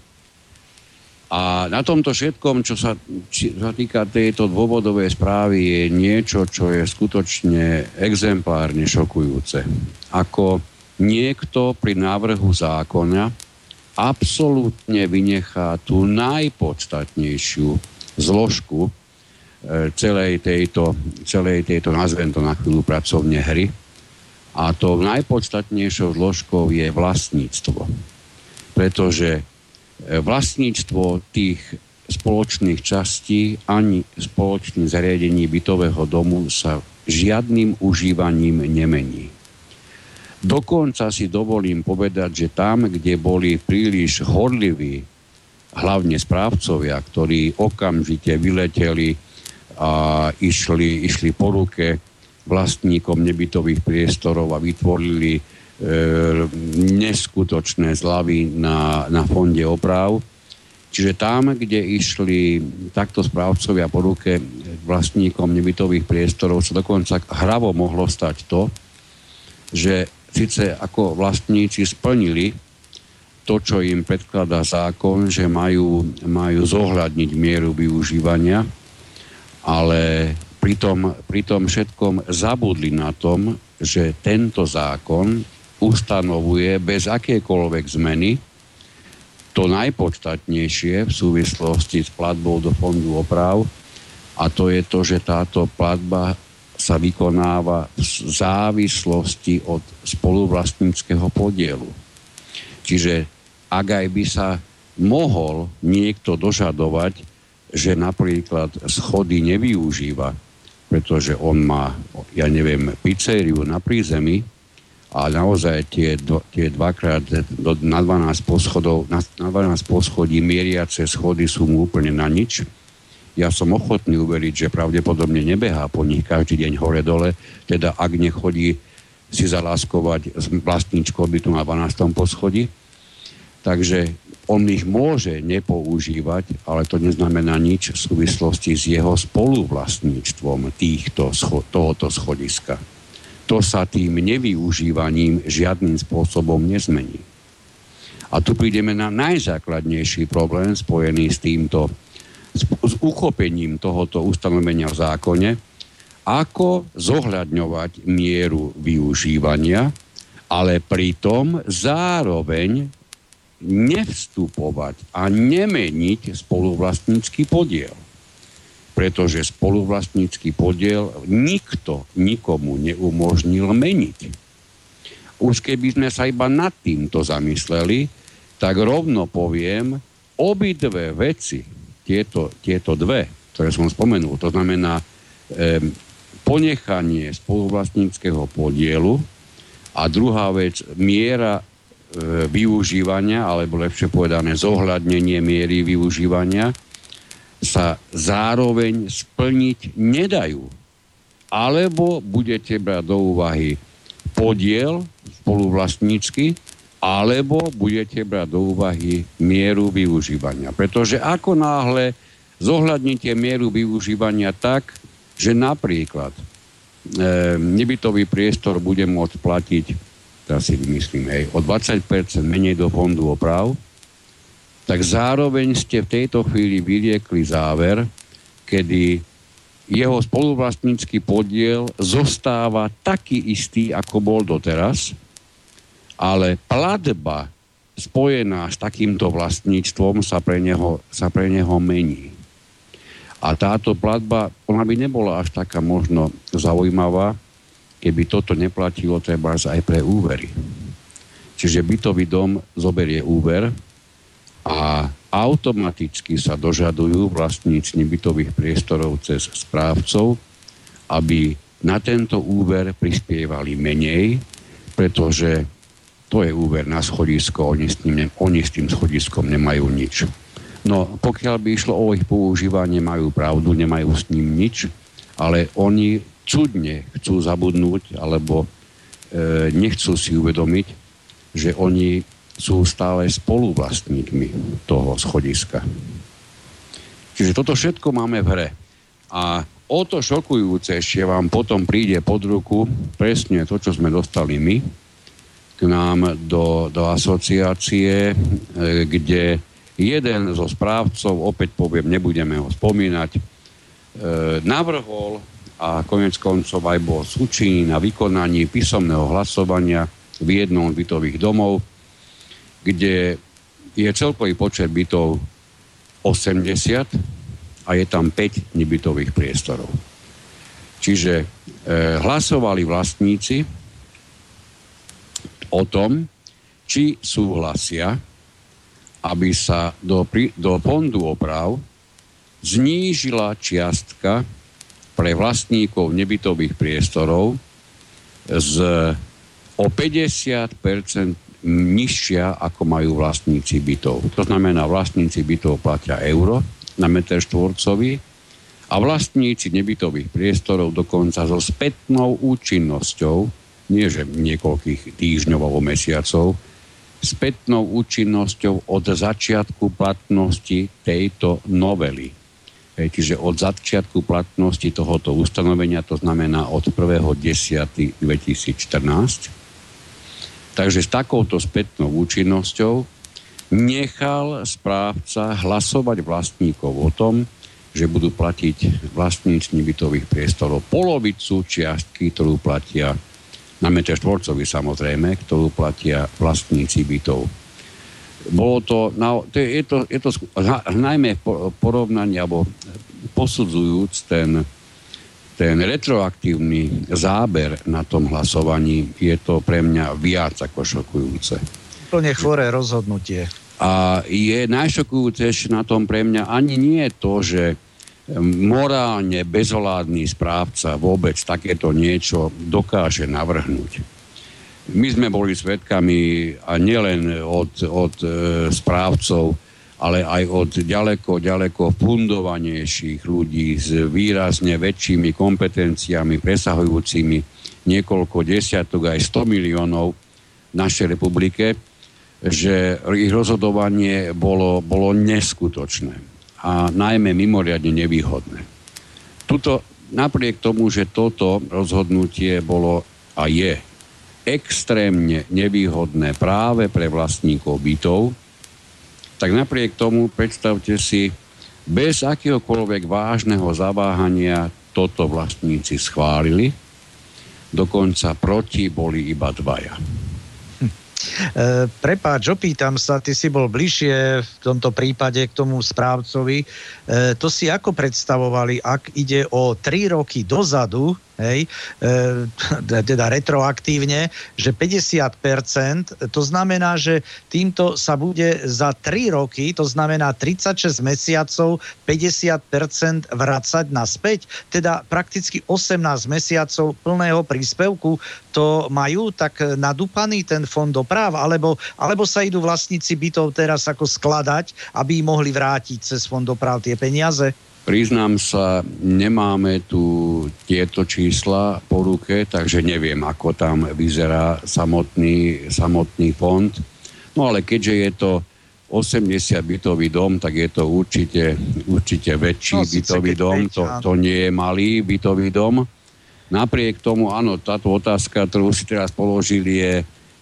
A na tomto všetkom, čo sa, či, sa týka tejto dôvodovej správy, je niečo, čo je skutočne exemplárne šokujúce. Ako niekto pri návrhu zákona absolútne vynechá tú najpodstatnejšiu zložku celej tejto, celej tejto, nazvem to na chvíľu pracovne hry. A to najpodstatnejšou zložkou je vlastníctvo. Pretože e, vlastníctvo tých spoločných častí ani spoločných zariadení bytového domu sa žiadnym užívaním nemení. Dokonca si dovolím povedať, že tam, kde boli príliš horliví, hlavne správcovia, ktorí okamžite vyleteli a išli, išli po ruke vlastníkom nebytových priestorov a vytvorili e, neskutočné zlavy na, na fonde oprav. Čiže tam, kde išli takto správcovia po ruke vlastníkom nebytových priestorov, sa dokonca hravo mohlo stať to, že síce ako vlastníci splnili to, čo im predkladá zákon, že majú, majú zohľadniť mieru využívania, ale pritom, pritom všetkom zabudli na tom, že tento zákon ustanovuje bez akékoľvek zmeny to najpodstatnejšie v súvislosti s platbou do fondu oprav a to je to, že táto platba sa vykonáva v závislosti od spoluvlastníckého podielu. Čiže ak aj by sa mohol niekto dožadovať, že napríklad schody nevyužíva, pretože on má, ja neviem, pizzeriu na prízemí a naozaj tie, do, tie dvakrát do, na 12 poschodov, na, na 12 poschodí mieriace schody sú mu úplne na nič, ja som ochotný uveriť, že pravdepodobne nebehá po nich každý deň hore-dole, teda ak nechodí si zaláskovať s vlastníčkou bytu na 12. poschodí. Takže on ich môže nepoužívať, ale to neznamená nič v súvislosti s jeho spoluvlastníctvom týchto, tohoto schodiska. To sa tým nevyužívaním žiadnym spôsobom nezmení. A tu prídeme na najzákladnejší problém spojený s týmto s, s uchopením tohoto ustanovenia v zákone, ako zohľadňovať mieru využívania, ale pritom zároveň nevstupovať a nemeniť spoluvlastnícky podiel. Pretože spoluvlastnícky podiel nikto nikomu neumožnil meniť. Už keby sme sa iba nad týmto zamysleli, tak rovno poviem, obidve veci, tieto, tieto dve, ktoré som spomenul, to znamená e, ponechanie spoluvlastníckého podielu a druhá vec, miera využívania, alebo lepšie povedané zohľadnenie miery využívania, sa zároveň splniť nedajú. Alebo budete brať do úvahy podiel spoluvlastnícky alebo budete brať do úvahy mieru využívania. Pretože ako náhle zohľadnite mieru využívania tak, že napríklad e, nebytový priestor bude môcť platiť, teraz si vymyslím, hej, o 20% menej do fondu oprav, tak zároveň ste v tejto chvíli vyriekli záver, kedy jeho spoluvlastnícky podiel zostáva taký istý, ako bol doteraz, ale platba spojená s takýmto vlastníctvom sa pre neho, sa pre neho mení. A táto platba, ona by nebola až taká možno zaujímavá, keby toto neplatilo treba aj pre úvery. Čiže bytový dom zoberie úver a automaticky sa dožadujú vlastníci bytových priestorov cez správcov, aby na tento úver prispievali menej, pretože to je úver na schodisko, oni s, tým, oni s tým schodiskom nemajú nič. No, pokiaľ by išlo o ich používanie, majú pravdu, nemajú s ním nič, ale oni cudne chcú zabudnúť alebo e, nechcú si uvedomiť, že oni sú stále spoluvlastníkmi toho schodiska. Čiže toto všetko máme v hre. A o to šokujúcejšie vám potom príde pod ruku presne to, čo sme dostali my, k nám do, do asociácie, e, kde jeden zo správcov, opäť poviem, nebudeme ho spomínať, e, navrhol a konec koncov aj bol súčinný na vykonaní písomného hlasovania v jednom z bytových domov, kde je celkový počet bytov 80 a je tam 5 nebytových priestorov. Čiže e, hlasovali vlastníci o tom, či súhlasia, aby sa do, do fondu oprav znížila čiastka pre vlastníkov nebytových priestorov z o 50% nižšia, ako majú vlastníci bytov. To znamená, vlastníci bytov platia euro na meter štvorcový a vlastníci nebytových priestorov dokonca so spätnou účinnosťou, nie že niekoľkých týždňov alebo mesiacov, spätnou účinnosťou od začiatku platnosti tejto novely. Čiže od začiatku platnosti tohoto ustanovenia, to znamená od 1.10.2014, Takže s takouto spätnou účinnosťou nechal správca hlasovať vlastníkov o tom, že budú platiť vlastníci bytových priestorov polovicu čiastky, ktorú platia na meter štvorcový samozrejme, ktorú platia vlastníci bytov. Bolo to, to je, je to, je to najmä porovnanie alebo posudzujúc ten ten retroaktívny záber na tom hlasovaní je to pre mňa viac ako šokujúce. Úplne choré rozhodnutie. A je najšokujúcejšie na tom pre mňa ani nie to, že morálne bezoládny správca vôbec takéto niečo dokáže navrhnúť. My sme boli svedkami a nielen od, od e, správcov ale aj od ďaleko, ďaleko fundovanejších ľudí s výrazne väčšími kompetenciami, presahujúcimi niekoľko desiatok aj 100 miliónov v našej republike, že ich rozhodovanie bolo, bolo neskutočné a najmä mimoriadne nevýhodné. Tuto, napriek tomu, že toto rozhodnutie bolo a je extrémne nevýhodné práve pre vlastníkov bytov, tak napriek tomu predstavte si, bez akéhokoľvek vážneho zaváhania toto vlastníci schválili, dokonca proti boli iba dvaja. E, prepáč, opýtam sa, ty si bol bližšie v tomto prípade k tomu správcovi. E, to si ako predstavovali, ak ide o tri roky dozadu, hej, e, teda retroaktívne, že 50%, to znamená, že týmto sa bude za 3 roky, to znamená 36 mesiacov, 50% vracať naspäť, teda prakticky 18 mesiacov plného príspevku, to majú tak nadúpaný ten fond doprav, alebo, alebo sa idú vlastníci bytov teraz ako skladať, aby mohli vrátiť cez fond doprav tie peniaze? Priznám sa, nemáme tu tieto čísla po ruke, takže neviem, ako tam vyzerá samotný, samotný fond. No ale keďže je to 80 bytový dom, tak je to určite, určite väčší no, bytový dom, to, to nie je malý bytový dom. Napriek tomu, áno, táto otázka, ktorú si teraz položili, je,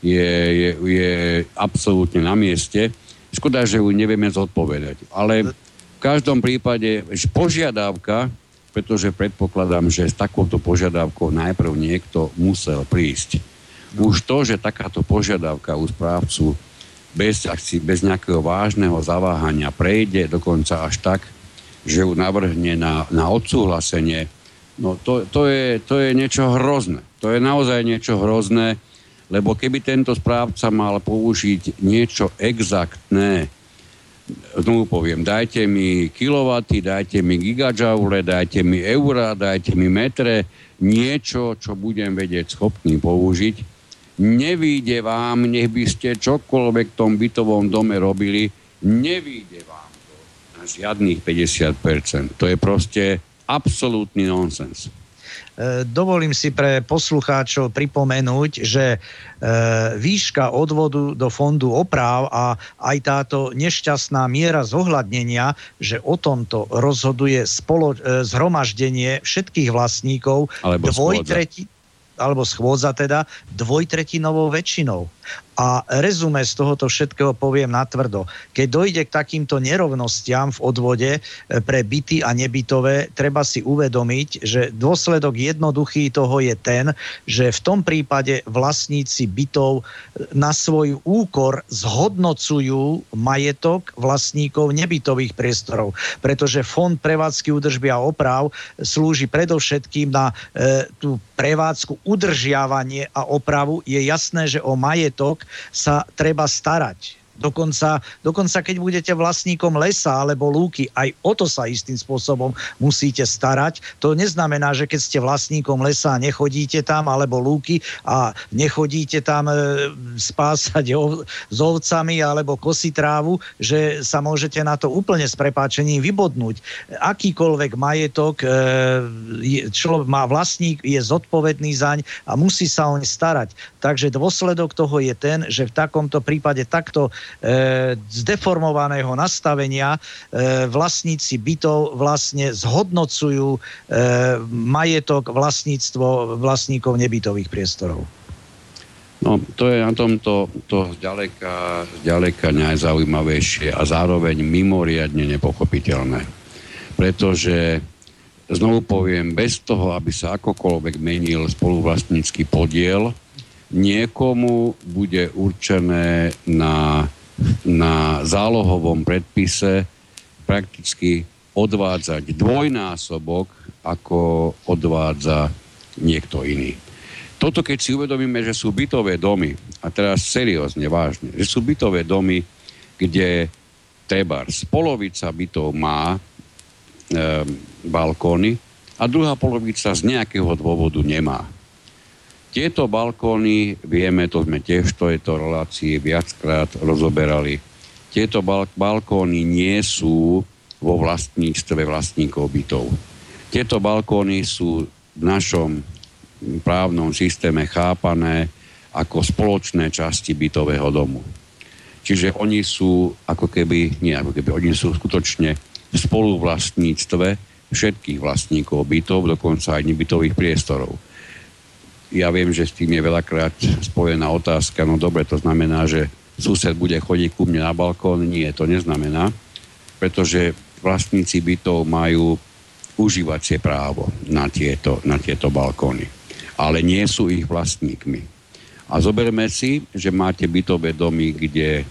je, je, je absolútne na mieste. Škoda, že ju nevieme zodpovedať. Ale každom prípade požiadavka, pretože predpokladám, že s takouto požiadavkou najprv niekto musel prísť. Už to, že takáto požiadavka u správcu bez, bez nejakého vážneho zaváhania prejde dokonca až tak, že ju navrhne na, na odsúhlasenie, no to, to, je, to je niečo hrozné. To je naozaj niečo hrozné, lebo keby tento správca mal použiť niečo exaktné, znovu poviem, dajte mi kilowaty, dajte mi gigajoule, dajte mi eura, dajte mi metre, niečo, čo budem vedieť schopný použiť. Nevíde vám, nech by ste čokoľvek v tom bytovom dome robili, nevíde vám to na žiadnych 50%. To je proste absolútny nonsens. E, dovolím si pre poslucháčov pripomenúť, že e, výška odvodu do fondu opráv a aj táto nešťastná miera zohľadnenia, že o tomto rozhoduje spolo, e, zhromaždenie všetkých vlastníkov alebo dvojtreti, alebo schôdza teda dvojtretinovou väčšinou. A rezume z tohoto všetkého poviem natvrdo. Keď dojde k takýmto nerovnostiam v odvode e, pre byty a nebytové, treba si uvedomiť, že dôsledok jednoduchý toho je ten, že v tom prípade vlastníci bytov e, na svoj úkor zhodnocujú majetok vlastníkov nebytových priestorov, pretože Fond prevádzky údržby a oprav slúži predovšetkým na e, tú prevádzku, udržiavanie a opravu. Je jasné, že o majetok sa treba starať Dokonca, dokonca keď budete vlastníkom lesa alebo lúky, aj o to sa istým spôsobom musíte starať. To neznamená, že keď ste vlastníkom lesa a nechodíte tam, alebo lúky a nechodíte tam e, spásať ov, s ovcami alebo kosiť trávu, že sa môžete na to úplne s prepáčením vybodnúť. Akýkoľvek majetok, e, človek má vlastník, je zodpovedný zaň a musí sa oň starať. Takže dôsledok toho je ten, že v takomto prípade takto zdeformovaného nastavenia e, vlastníci bytov vlastne zhodnocujú e, majetok, vlastníctvo vlastníkov nebytových priestorov. No, to je na tomto to zďaleka, zďaleka najzaujímavejšie a zároveň mimoriadne nepochopiteľné. Pretože, znovu poviem, bez toho, aby sa akokoľvek menil spoluvlastnícky podiel, niekomu bude určené na, na zálohovom predpise prakticky odvádzať dvojnásobok, ako odvádza niekto iný. Toto keď si uvedomíme, že sú bytové domy, a teraz seriózne, vážne, že sú bytové domy, kde z polovica bytov má e, balkóny a druhá polovica z nejakého dôvodu nemá. Tieto balkóny, vieme, to sme tiež v tejto relácii viackrát rozoberali, tieto bal- balkóny nie sú vo vlastníctve vlastníkov bytov. Tieto balkóny sú v našom právnom systéme chápané ako spoločné časti bytového domu. Čiže oni sú ako keby, nie ako keby, oni sú skutočne v spoluvlastníctve všetkých vlastníkov bytov, dokonca aj nebytových priestorov ja viem, že s tým je veľakrát spojená otázka, no dobre, to znamená, že sused bude chodiť ku mne na balkón. Nie, to neznamená, pretože vlastníci bytov majú užívacie právo na tieto, na tieto balkóny. Ale nie sú ich vlastníkmi. A zoberme si, že máte bytové domy, kde,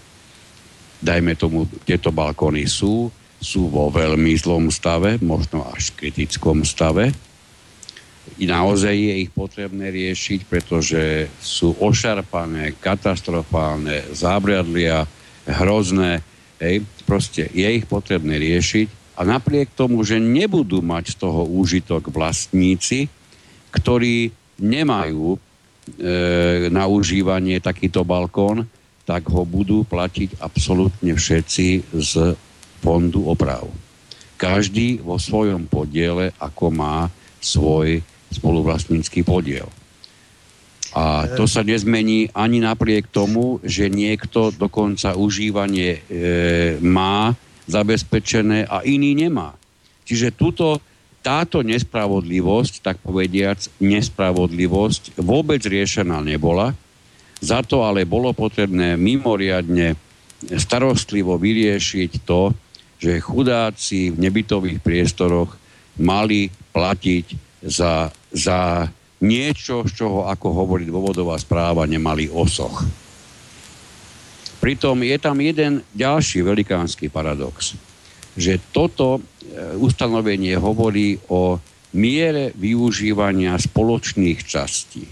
dajme tomu, tieto balkóny sú, sú vo veľmi zlom stave, možno až kritickom stave, i naozaj je ich potrebné riešiť, pretože sú ošarpané, katastrofálne, zábradlia, hrozné. Hej. Proste je ich potrebné riešiť a napriek tomu, že nebudú mať z toho úžitok vlastníci, ktorí nemajú e, na užívanie takýto balkón, tak ho budú platiť absolútne všetci z fondu oprav. Každý vo svojom podiele, ako má svoj spoluvlastnícky podiel. A to sa nezmení ani napriek tomu, že niekto dokonca užívanie e, má zabezpečené a iný nemá. Čiže túto, táto nespravodlivosť, tak povediac, nespravodlivosť vôbec riešená nebola. Za to ale bolo potrebné mimoriadne starostlivo vyriešiť to, že chudáci v nebytových priestoroch mali platiť za, za niečo, z čoho, ako hovorí dôvodová správa, nemali osoch. Pritom je tam jeden ďalší velikánsky paradox, že toto e, ustanovenie hovorí o miere využívania spoločných častí.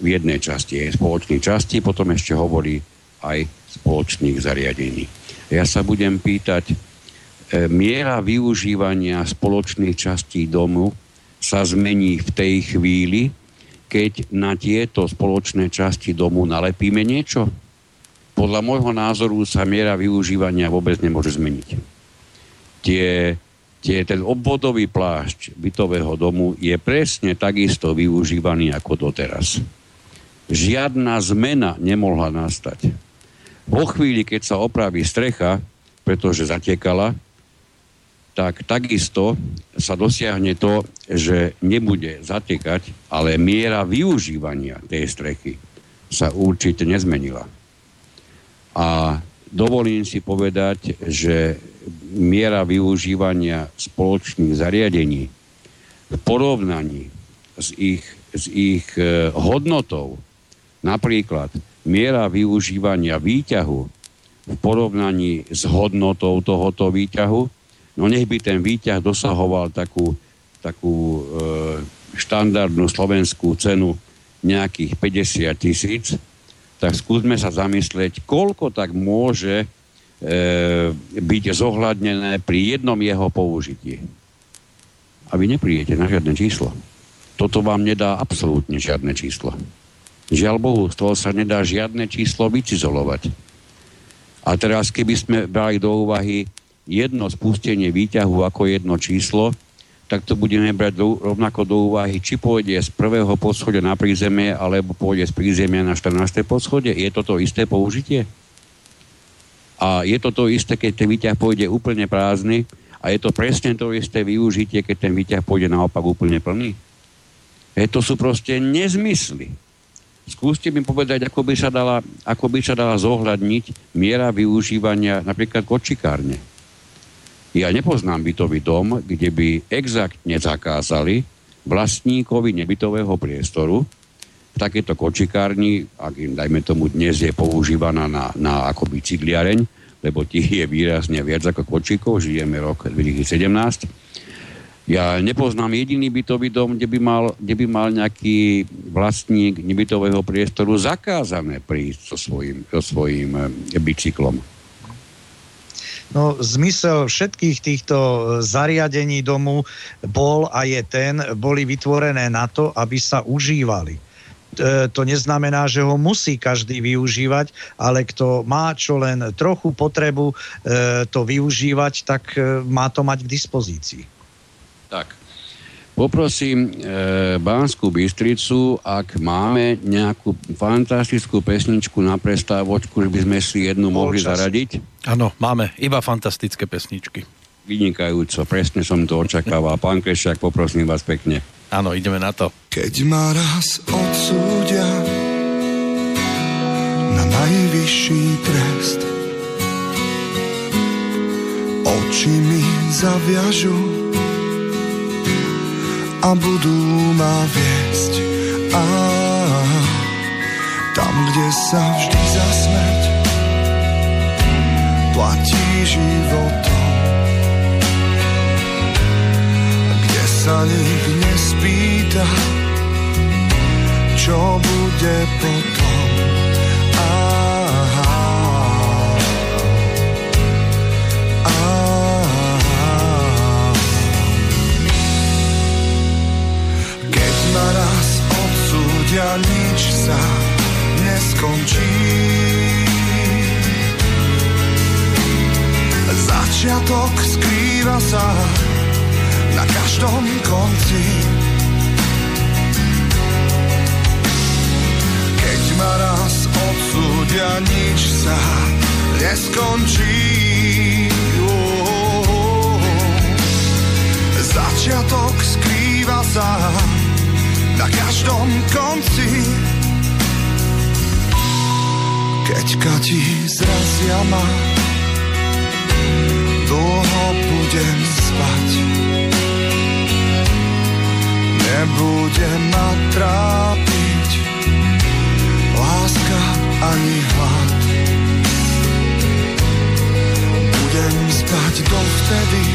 V jednej časti je spoločných častí, potom ešte hovorí aj spoločných zariadení. Ja sa budem pýtať, e, miera využívania spoločných častí domu sa zmení v tej chvíli, keď na tieto spoločné časti domu nalepíme niečo? Podľa môjho názoru sa miera využívania vôbec nemôže zmeniť. Tie, tie, ten obvodový plášť bytového domu je presne takisto využívaný ako doteraz. Žiadna zmena nemohla nastať. Vo chvíli, keď sa opraví strecha, pretože zatekala, tak takisto sa dosiahne to, že nebude zatekať, ale miera využívania tej strechy sa určite nezmenila. A dovolím si povedať, že miera využívania spoločných zariadení v porovnaní s ich, s ich e, hodnotou, napríklad miera využívania výťahu v porovnaní s hodnotou tohoto výťahu, no nech by ten výťah dosahoval takú, takú e, štandardnú slovenskú cenu nejakých 50 tisíc, tak skúsme sa zamyslieť, koľko tak môže e, byť zohľadnené pri jednom jeho použití. A vy nepríjete na žiadne číslo. Toto vám nedá absolútne žiadne číslo. Žiaľ Bohu, z toho sa nedá žiadne číslo vycizolovať. A teraz, keby sme brali do úvahy jedno spustenie výťahu ako jedno číslo, tak to budeme brať do, rovnako do úvahy, či pôjde z prvého poschodia na prízemie, alebo pôjde z prízemia na 14. poschodie. Je to isté použitie? A je to to isté, keď ten výťah pôjde úplne prázdny a je to presne to isté využitie, keď ten výťah pôjde naopak úplne plný? E, to sú proste nezmysly. Skúste mi povedať, ako by sa dala, ako by sa dala zohľadniť miera využívania napríklad kočikárne ja nepoznám bytový dom, kde by exaktne zakázali vlastníkovi nebytového priestoru v takéto kočikárni, ak im, dajme tomu, dnes je používaná na, na ako bicykliareň, lebo tých je výrazne viac ako kočíkov, žijeme rok 2017. Ja nepoznám jediný bytový dom, kde by mal, kde by mal nejaký vlastník nebytového priestoru zakázané prísť so svojím, so svojím eh, bicyklom. No, zmysel všetkých týchto e, zariadení domu bol a je ten, boli vytvorené na to, aby sa užívali e, to neznamená, že ho musí každý využívať, ale kto má čo len trochu potrebu e, to využívať, tak má to mať k dispozícii. Tak. Poprosím e, Banskú Bystricu, ak máme nejakú fantastickú pesničku na prestávočku, že by sme si jednu Bol mohli čas. zaradiť. Áno, máme iba fantastické pesničky. Vynikajúco, presne som to očakával. Pán Krešák, poprosím vás pekne. Áno, ideme na to. Keď ma raz odsúdia na najvyšší trest, oči mi zaviažu a budú ma viesť. A tam, kde sa vždy za smrť platí životom, kde sa nik nespýta, čo bude potom. Nič sa neskončí. Začiatok skrýva sa na každom konci. Keď ma raz odsúdia, nič sa neskončí. Začiatok skrýva sa na každom konci. Keď katí zrazia ma, dlho budem spať. Nebude ma trápiť láska ani hlad. Budem spať dovtedy,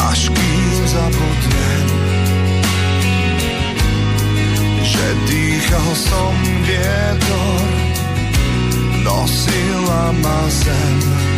až kým zabudnem že dýchal som vietor, nosila ma zem.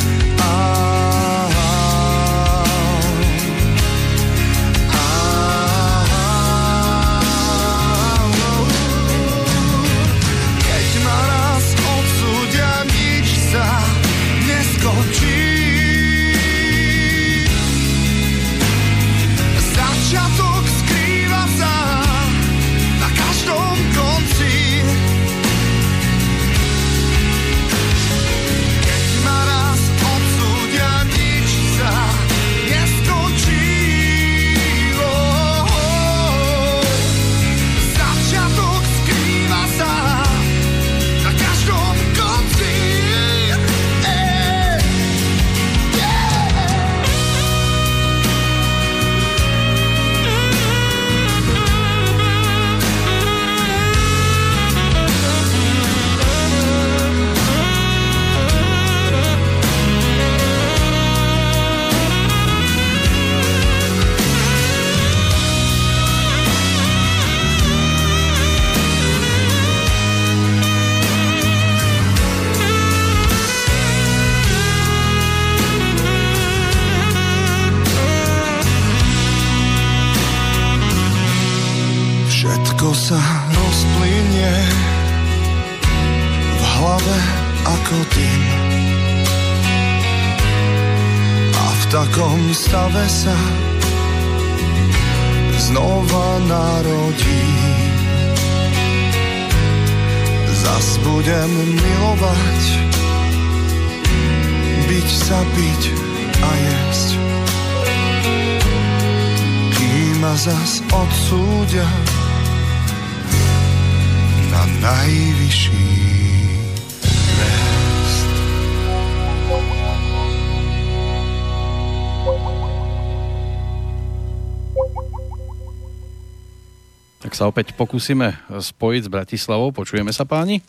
Sa opäť pokúsime spojiť s Bratislavou. Počujeme sa páni?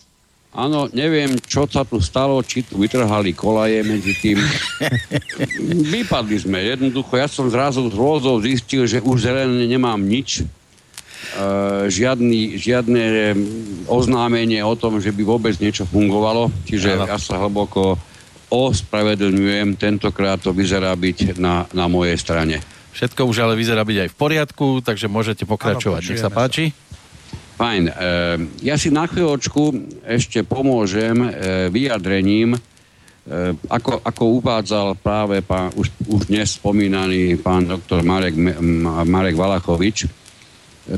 Áno, neviem, čo sa tu stalo, či tu vytrhali kolaje medzi tým. Vypadli sme, jednoducho. Ja som zrazu z rôzov zistil, že už zelené nemám nič. Uh, žiadny, žiadne oznámenie o tom, že by vôbec niečo fungovalo. Čiže ja sa hlboko ospravedlňujem. Tentokrát to vyzerá byť na, na mojej strane. Všetko už ale vyzerá byť aj v poriadku, takže môžete pokračovať. Nech sa páči. Fajn. E, ja si na chvíľočku ešte pomôžem e, vyjadrením, e, ako, ako uvádzal práve pán, už, už dnes spomínaný pán doktor Marek, Marek Valachovič,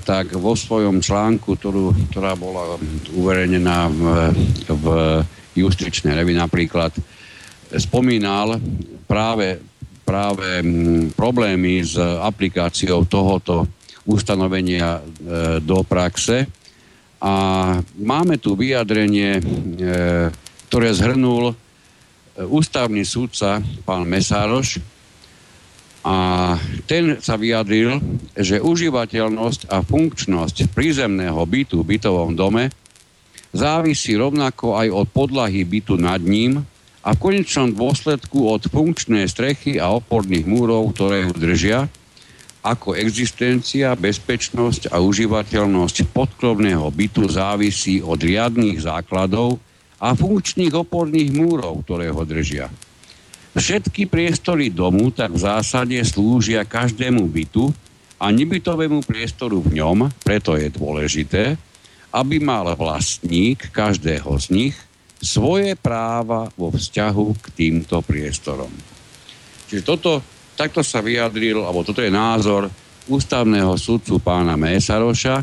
tak vo svojom článku, ktorú, ktorá bola uverejnená v, v justičnej revi napríklad, spomínal práve, práve mm, problémy s aplikáciou tohoto ustanovenia e, do praxe. A máme tu vyjadrenie, e, ktoré zhrnul e, ústavný súdca pán Mesároš a ten sa vyjadril, že užívateľnosť a funkčnosť prízemného bytu v bytovom dome závisí rovnako aj od podlahy bytu nad ním a v konečnom dôsledku od funkčnej strechy a oporných múrov, ktoré ju držia, ako existencia, bezpečnosť a užívateľnosť podkrovného bytu závisí od riadných základov a funkčných oporných múrov, ktoré ho držia. Všetky priestory domu tak v zásade slúžia každému bytu a nebytovému priestoru v ňom, preto je dôležité, aby mal vlastník každého z nich svoje práva vo vzťahu k týmto priestorom. Čiže toto, takto sa vyjadril, alebo toto je názor ústavného sudcu pána Mésaroša,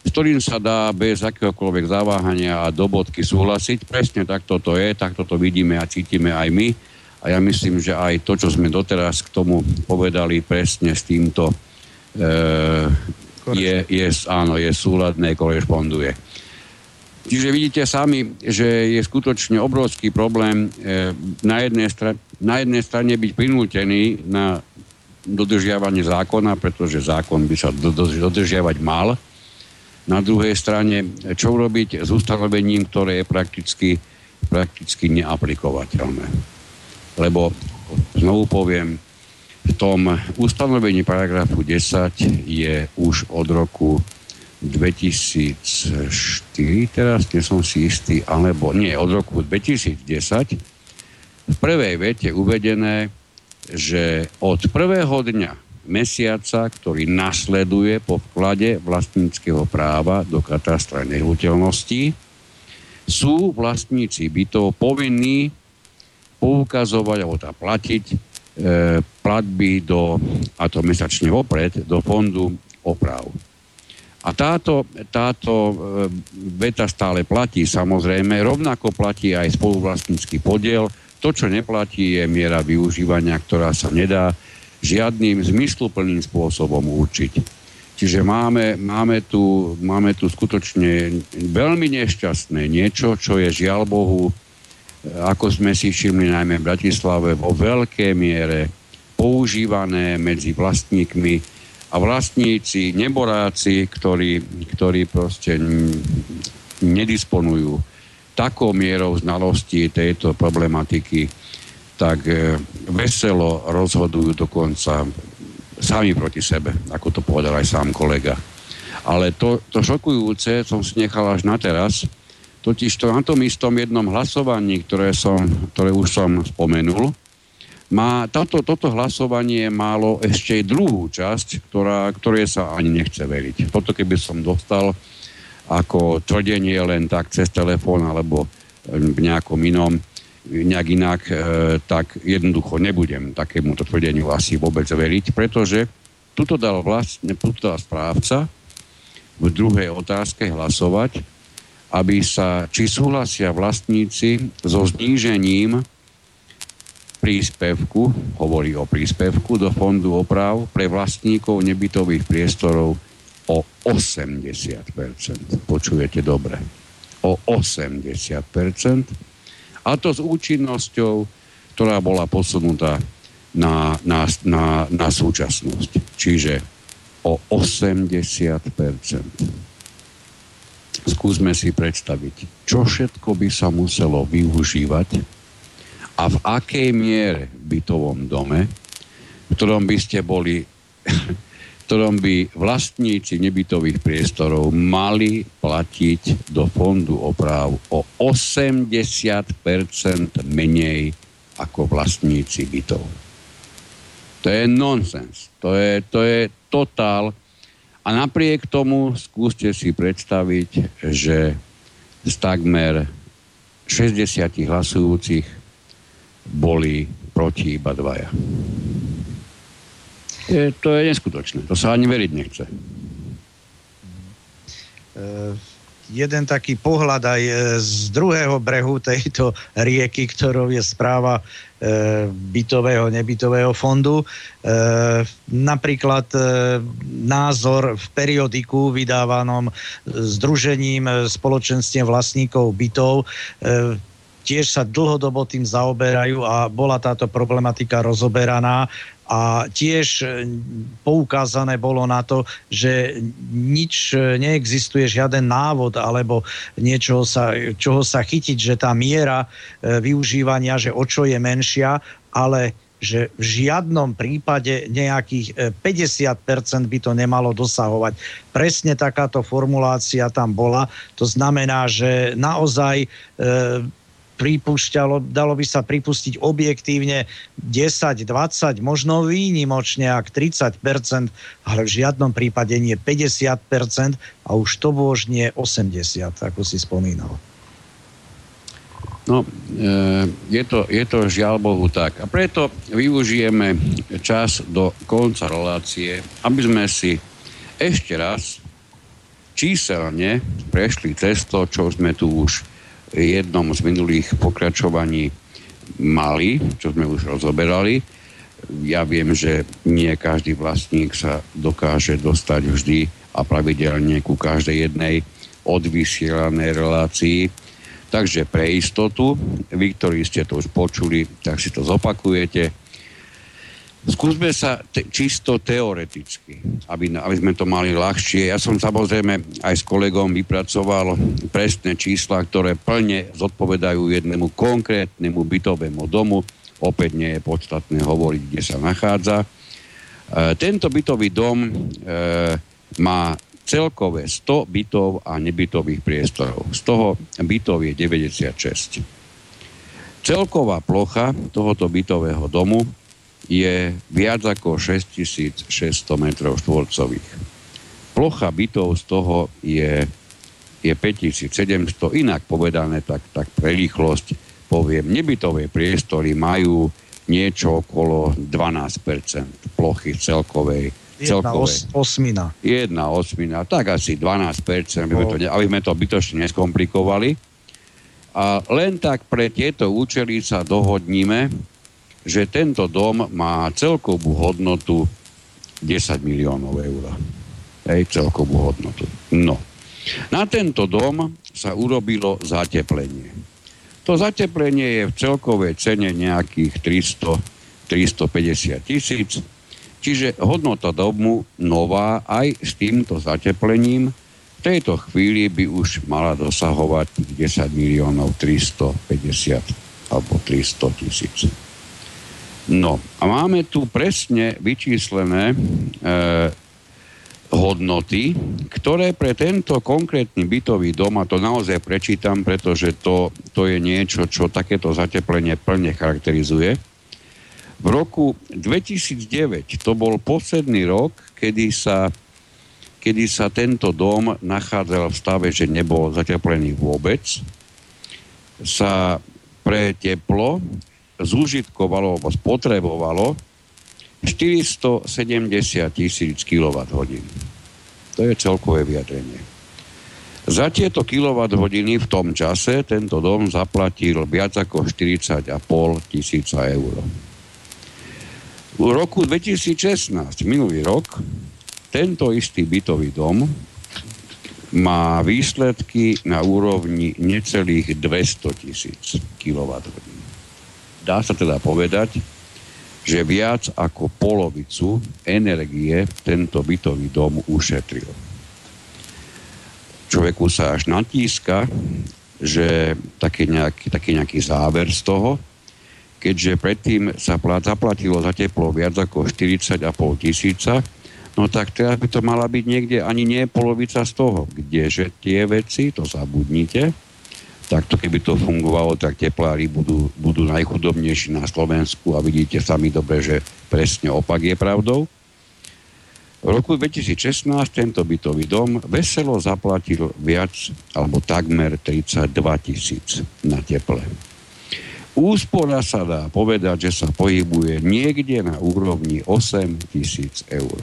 s ktorým sa dá bez akéhokoľvek zaváhania a dobodky súhlasiť. Presne takto to je, takto to vidíme a cítime aj my. A ja myslím, že aj to, čo sme doteraz k tomu povedali, presne s týmto e, je, je, áno, je súladné, korešponduje. Čiže vidíte sami, že je skutočne obrovský problém e, na, jednej stra- na jednej strane byť prinútený na dodržiavanie zákona, pretože zákon by sa do- do- dodržiavať mal. Na druhej strane, čo urobiť s ustanovením, ktoré je prakticky, prakticky neaplikovateľné. Lebo, znovu poviem, v tom ustanovení paragrafu 10 je už od roku 2004, teraz nie som si istý, alebo nie, od roku 2010 v prvej vete uvedené, že od prvého dňa mesiaca, ktorý nasleduje po vklade vlastníckého práva do katastra nehnuteľností, sú vlastníci bytov povinní poukazovať alebo tá platiť e, platby do, a to mesačne vopred, do fondu oprav. A táto, táto e, veta stále platí samozrejme, rovnako platí aj spoluvlastnícky podiel. To, čo neplatí, je miera využívania, ktorá sa nedá žiadnym zmysluplným spôsobom určiť. Čiže máme, máme, tu, máme tu skutočne veľmi nešťastné niečo, čo je žiaľ Bohu, e, ako sme si všimli najmä v Bratislave, vo veľkej miere používané medzi vlastníkmi a vlastníci, neboráci, ktorí, ktorí proste nedisponujú takou mierou znalostí tejto problematiky, tak e, veselo rozhodujú dokonca sami proti sebe, ako to povedal aj sám kolega. Ale to, to šokujúce som si nechal až na teraz, totiž to na tom istom jednom hlasovaní, ktoré, som, ktoré už som spomenul, má, táto, toto hlasovanie málo ešte druhú časť, ktorá, ktoré sa ani nechce veriť. Toto keby som dostal ako tvrdenie len tak cez telefón alebo v nejakom inom, nejak inak, e, tak jednoducho nebudem takémuto tvrdeniu asi vôbec veriť, pretože tuto dal, vlastne, tuto dal správca v druhej otázke hlasovať, aby sa, či súhlasia vlastníci so znížením príspevku, hovorí o príspevku do fondu oprav pre vlastníkov nebytových priestorov o 80%. Počujete dobre. O 80%. A to s účinnosťou, ktorá bola posunutá na, na, na, na súčasnosť. Čiže o 80%. Skúsme si predstaviť, čo všetko by sa muselo využívať, a v akej miere v bytovom dome, v ktorom by ste boli, v ktorom by vlastníci nebytových priestorov mali platiť do fondu oprav o 80% menej ako vlastníci bytov. To je nonsens. To je, to je totál. A napriek tomu skúste si predstaviť, že z takmer 60 hlasujúcich boli proti iba dvaja. Je, to je neskutočné. To sa ani veriť nechce. Uh, jeden taký pohľad aj e, z druhého brehu tejto rieky, ktorou je správa e, bytového, nebytového fondu. E, napríklad e, názor v periodiku vydávanom Združením spoločenstiev vlastníkov bytov e, tiež sa dlhodobo tým zaoberajú a bola táto problematika rozoberaná a tiež e, poukázané bolo na to, že nič e, neexistuje, žiaden návod alebo niečo sa, čoho sa chytiť, že tá miera e, využívania, že o čo je menšia, ale že v žiadnom prípade nejakých 50% by to nemalo dosahovať. Presne takáto formulácia tam bola. To znamená, že naozaj pripúšťalo, dalo by sa pripustiť objektívne 10, 20, možno výnimočne ak 30%, ale v žiadnom prípade nie 50% a už to nie 80, ako si spomínal. No, e, je to, je to žiaľ Bohu tak. A preto využijeme čas do konca relácie, aby sme si ešte raz číselne prešli cez to, čo sme tu už jednom z minulých pokračovaní mali, čo sme už rozoberali. Ja viem, že nie každý vlastník sa dokáže dostať vždy a pravidelne ku každej jednej odvysielanej relácii. Takže pre istotu, vy, ktorí ste to už počuli, tak si to zopakujete Skúsme sa te, čisto teoreticky, aby, aby sme to mali ľahšie. Ja som samozrejme aj s kolegom vypracoval presné čísla, ktoré plne zodpovedajú jednému konkrétnemu bytovému domu. Opäť nie je podstatné hovoriť, kde sa nachádza. E, tento bytový dom e, má celkové 100 bytov a nebytových priestorov. Z toho bytov je 96. Celková plocha tohoto bytového domu je viac ako 6600 metrov štvorcových. Plocha bytov z toho je, je 5700, inak povedané, tak, tak pre rýchlosť poviem, nebytové priestory majú niečo okolo 12% plochy celkovej. Jedna os, osmina. Jedna osmina, tak asi 12%, aby, to, aby sme to bytočne neskomplikovali. A len tak pre tieto účely sa dohodníme, že tento dom má celkovú hodnotu 10 miliónov eur. Hej, celkovú hodnotu. No. Na tento dom sa urobilo zateplenie. To zateplenie je v celkovej cene nejakých 300, 350 tisíc, čiže hodnota domu nová aj s týmto zateplením v tejto chvíli by už mala dosahovať 10 miliónov 350 alebo 300 tisíc. No a máme tu presne vyčíslené e, hodnoty, ktoré pre tento konkrétny bytový dom, a to naozaj prečítam, pretože to, to je niečo, čo takéto zateplenie plne charakterizuje. V roku 2009 to bol posledný rok, kedy sa kedy sa tento dom nachádzal v stave, že nebol zateplený vôbec, sa pre teplo zúžitkovalo alebo spotrebovalo 470 tisíc kWh. To je celkové vyjadrenie. Za tieto kWh v tom čase tento dom zaplatil viac ako 40,5 tisíca eur. V roku 2016, minulý rok, tento istý bytový dom má výsledky na úrovni necelých 200 tisíc kWh. Dá sa teda povedať, že viac ako polovicu energie tento bytový dom ušetril. Človeku sa až natíska, že taký nejaký, taký nejaký záver z toho, keďže predtým sa zaplatilo za teplo viac ako 40,5 tisíca, no tak teraz by to mala byť niekde ani nie polovica z toho, kdeže tie veci, to zabudnite, takto keby to fungovalo, tak teplári budú, budú najchudobnejší na Slovensku a vidíte sami dobre, že presne opak je pravdou. V roku 2016 tento bytový dom veselo zaplatil viac alebo takmer 32 tisíc na teple. Úspora sa dá povedať, že sa pohybuje niekde na úrovni 8 tisíc eur.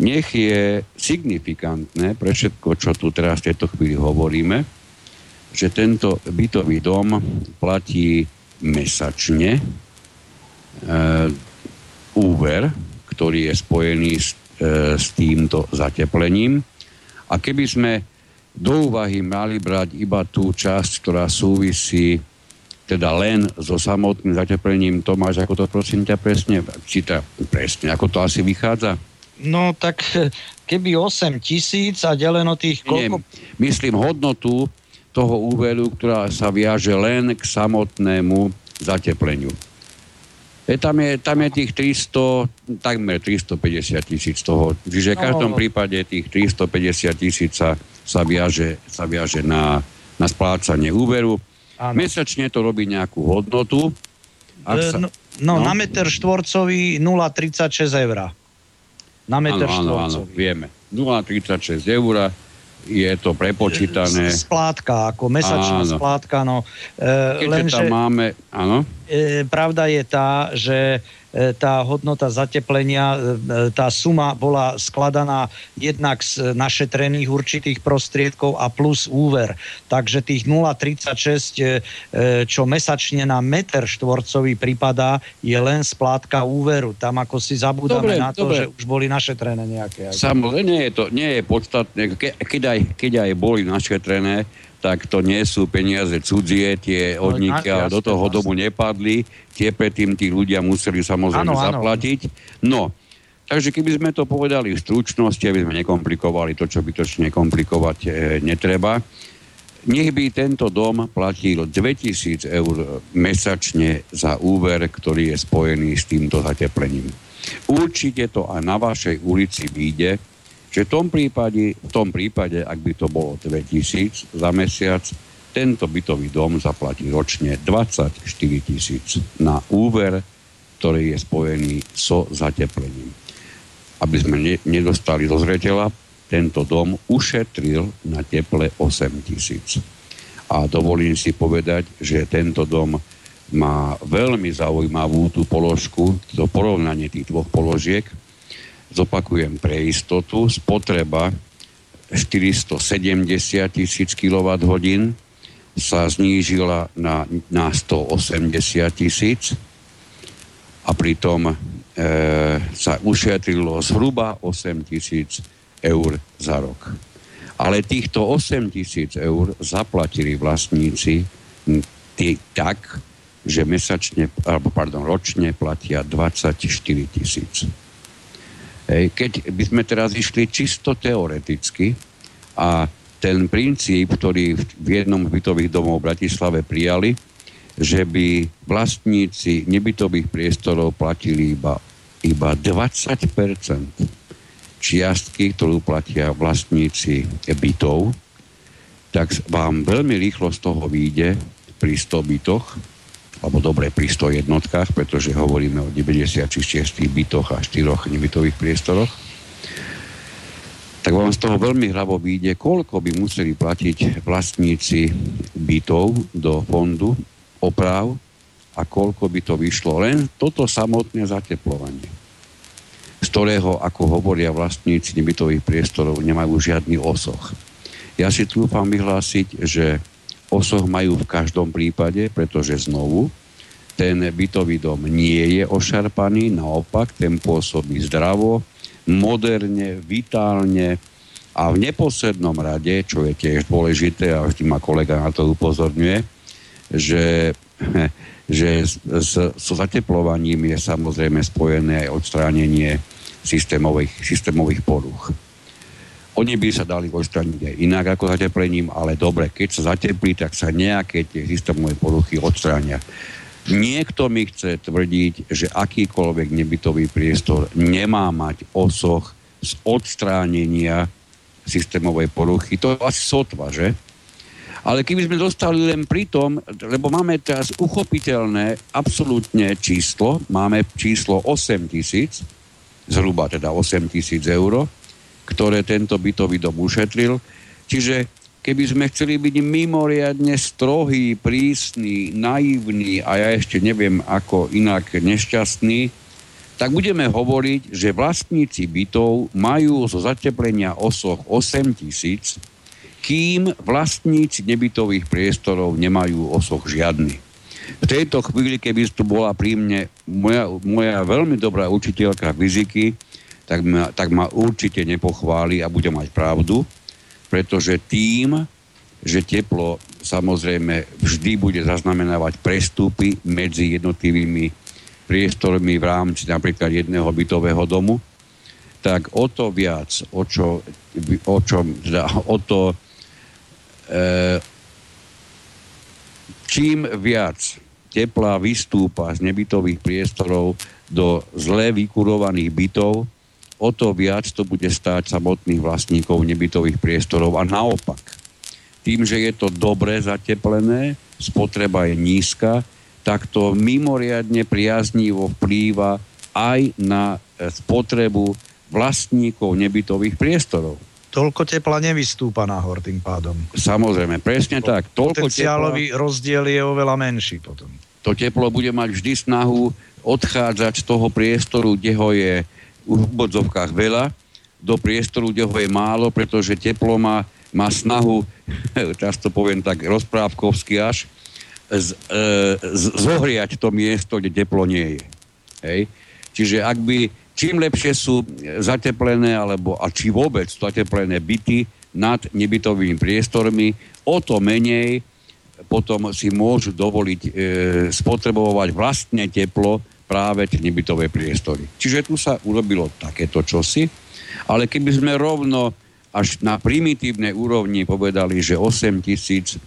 Nech je signifikantné pre všetko, čo tu teraz v tejto chvíli hovoríme, že tento bytový dom platí mesačne e, úver ktorý je spojený s, e, s týmto zateplením. A keby sme do úvahy mali brať iba tú časť, ktorá súvisí teda len so samotným zateplením. Tomáš, ako to prosím ťa presne, číta presne, ako to asi vychádza? No tak keby 8 tisíc a deleno tých koľko... Nie, myslím hodnotu toho úveru, ktorá sa viaže len k samotnému zatepleniu. E, tam, je, tam je tých 300, takmer 350 tisíc toho. Čiže v každom no. prípade tých 350 tisíc sa, sa, viaže, sa viaže na, na splácanie úveru. Áno. Mesačne to robí nejakú hodnotu. Ak e, sa, no, no, no, na meter štvorcový 0,36 eur. Na meter áno, štvorcový. Áno, áno, vieme. 0,36 eur je to prepočítané. Splátka, ako mesačná áno. splátka, no. E, Keďže lenže, tam máme, áno. E, pravda je tá, že tá hodnota zateplenia, e, tá suma bola skladaná jednak z našetrených určitých prostriedkov a plus úver. Takže tých 0,36, e, čo mesačne na meter štvorcový pripadá, je len splátka úveru. Tam ako si zabudáme dobre, na to, dobre. že už boli našetrené nejaké. Samozrejme, nie je to nie je podstatné. Ke, keď, aj, keď aj boli našetrené, tak to nie sú peniaze cudzie, tie no, odniky no, do toho domu nepadli, tie predtým tí ľudia museli samozrejme ano, zaplatiť. No, takže keby sme to povedali v stručnosti, aby sme nekomplikovali to, čo bytočne komplikovať e, netreba, nech by tento dom platil 2000 eur mesačne za úver, ktorý je spojený s týmto zateplením. Určite to aj na vašej ulici vyjde, že v tom prípade, v tom prípade, ak by to bolo 2000 za mesiac, tento bytový dom zaplatí ročne 24 tisíc na úver, ktorý je spojený so zateplením. Aby sme ne, nedostali do zreteľa, tento dom ušetril na teple 8 tisíc. A dovolím si povedať, že tento dom má veľmi zaujímavú tú položku, to porovnanie tých dvoch položiek, zopakujem pre istotu, spotreba 470 tisíc kWh sa znížila na, na 180 tisíc a pritom e, sa ušetrilo zhruba 8 tisíc eur za rok. Ale týchto 8 tisíc eur zaplatili vlastníci tí, tak, že mesačne, alebo pardon, ročne platia 24 tisíc. Keď by sme teraz išli čisto teoreticky a ten princíp, ktorý v jednom bytových domov v Bratislave prijali, že by vlastníci nebytových priestorov platili iba, iba 20% čiastky, ktorú platia vlastníci bytov, tak vám veľmi rýchlo z toho vyjde pri 100 bytoch, alebo dobre pri 100 jednotkách, pretože hovoríme o 96 bytoch a 4 nebytových priestoroch, tak vám z toho veľmi hravo vyjde, koľko by museli platiť vlastníci bytov do fondu oprav a koľko by to vyšlo len toto samotné zateplovanie, z ktorého, ako hovoria vlastníci nebytových priestorov, nemajú žiadny osoch. Ja si trúfam vyhlásiť, že osoch majú v každom prípade, pretože znovu ten bytový dom nie je ošarpaný, naopak ten pôsobí zdravo, moderne, vitálne a v neposlednom rade, čo je tiež dôležité, a vždy ma kolega na to upozorňuje, že, že so, so zateplovaním je samozrejme spojené aj odstránenie systémových, systémových poruch. Oni by sa dali odstrániť aj inak ako zateplením, ale dobre, keď sa zateplí, tak sa nejaké tie systémové poruchy odstránia. Niekto mi chce tvrdiť, že akýkoľvek nebytový priestor nemá mať osoch z odstránenia systémovej poruchy. To je asi sotva, že? Ale keby sme dostali len pri tom, lebo máme teraz uchopiteľné absolútne číslo, máme číslo 8 tisíc, zhruba teda 8 tisíc eur, ktoré tento bytový dom ušetril. Čiže keby sme chceli byť mimoriadne strohý, prísny, naivný a ja ešte neviem ako inak nešťastný, tak budeme hovoriť, že vlastníci bytov majú zo zateplenia osoch 8 tisíc, kým vlastníci nebytových priestorov nemajú osoch žiadny. V tejto chvíli, keby tu bola pri mne moja, moja veľmi dobrá učiteľka fyziky, tak ma, tak ma určite nepochváli a bude mať pravdu, pretože tým, že teplo samozrejme vždy bude zaznamenávať prestupy medzi jednotlivými priestormi v rámci napríklad jedného bytového domu, tak o to viac, o čo, o čo teda, o to e, čím viac tepla vystúpa z nebytových priestorov do zle vykurovaných bytov, o to viac to bude stáť samotných vlastníkov nebytových priestorov a naopak. Tým, že je to dobre zateplené, spotreba je nízka, tak to mimoriadne priaznivo vplýva aj na e, spotrebu vlastníkov nebytových priestorov. Toľko tepla nevystúpa nahor tým pádom. Samozrejme, presne to, tak. Toľko Potenciálový tepla, rozdiel je oveľa menší potom. To teplo bude mať vždy snahu odchádzať z toho priestoru, kde ho je v úvodzovkách veľa do priestoru, kde ho je málo, pretože teplo má, má snahu, často poviem tak rozprávkovsky až, z, e, z, zohriať to miesto, kde teplo nie je. Hej? Čiže ak by čím lepšie sú zateplené, alebo a či vôbec zateplené byty nad nebytovými priestormi, o to menej potom si môžu dovoliť e, spotrebovať vlastné teplo práve tie nebytové priestory. Čiže tu sa urobilo takéto čosi, ale keby sme rovno až na primitívnej úrovni povedali, že 8 tisíc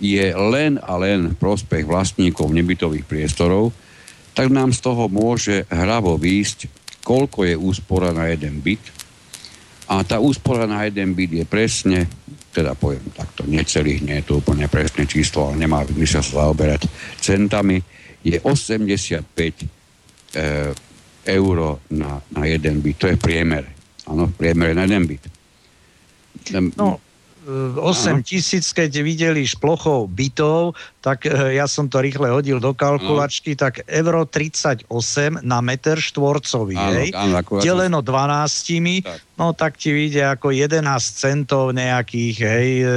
je len a len prospech vlastníkov nebytových priestorov, tak nám z toho môže hravo výjsť, koľko je úspora na jeden byt. A tá úspora na jeden byt je presne, teda poviem takto, necelých, nie je to úplne presné číslo, ale nemá sa zaoberať centami, je 85 e, euro na, na jeden byt. To je priemer. Áno, priemer na jeden byt. No, 8 tisíc, keď videliš plochou bytov, tak e, ja som to rýchle hodil do kalkulačky, tak euro 38 na meter štvorcový, áno, hej? Áno, deleno 12, tak. no tak ti vyjde ako 11 centov nejakých, hej, e,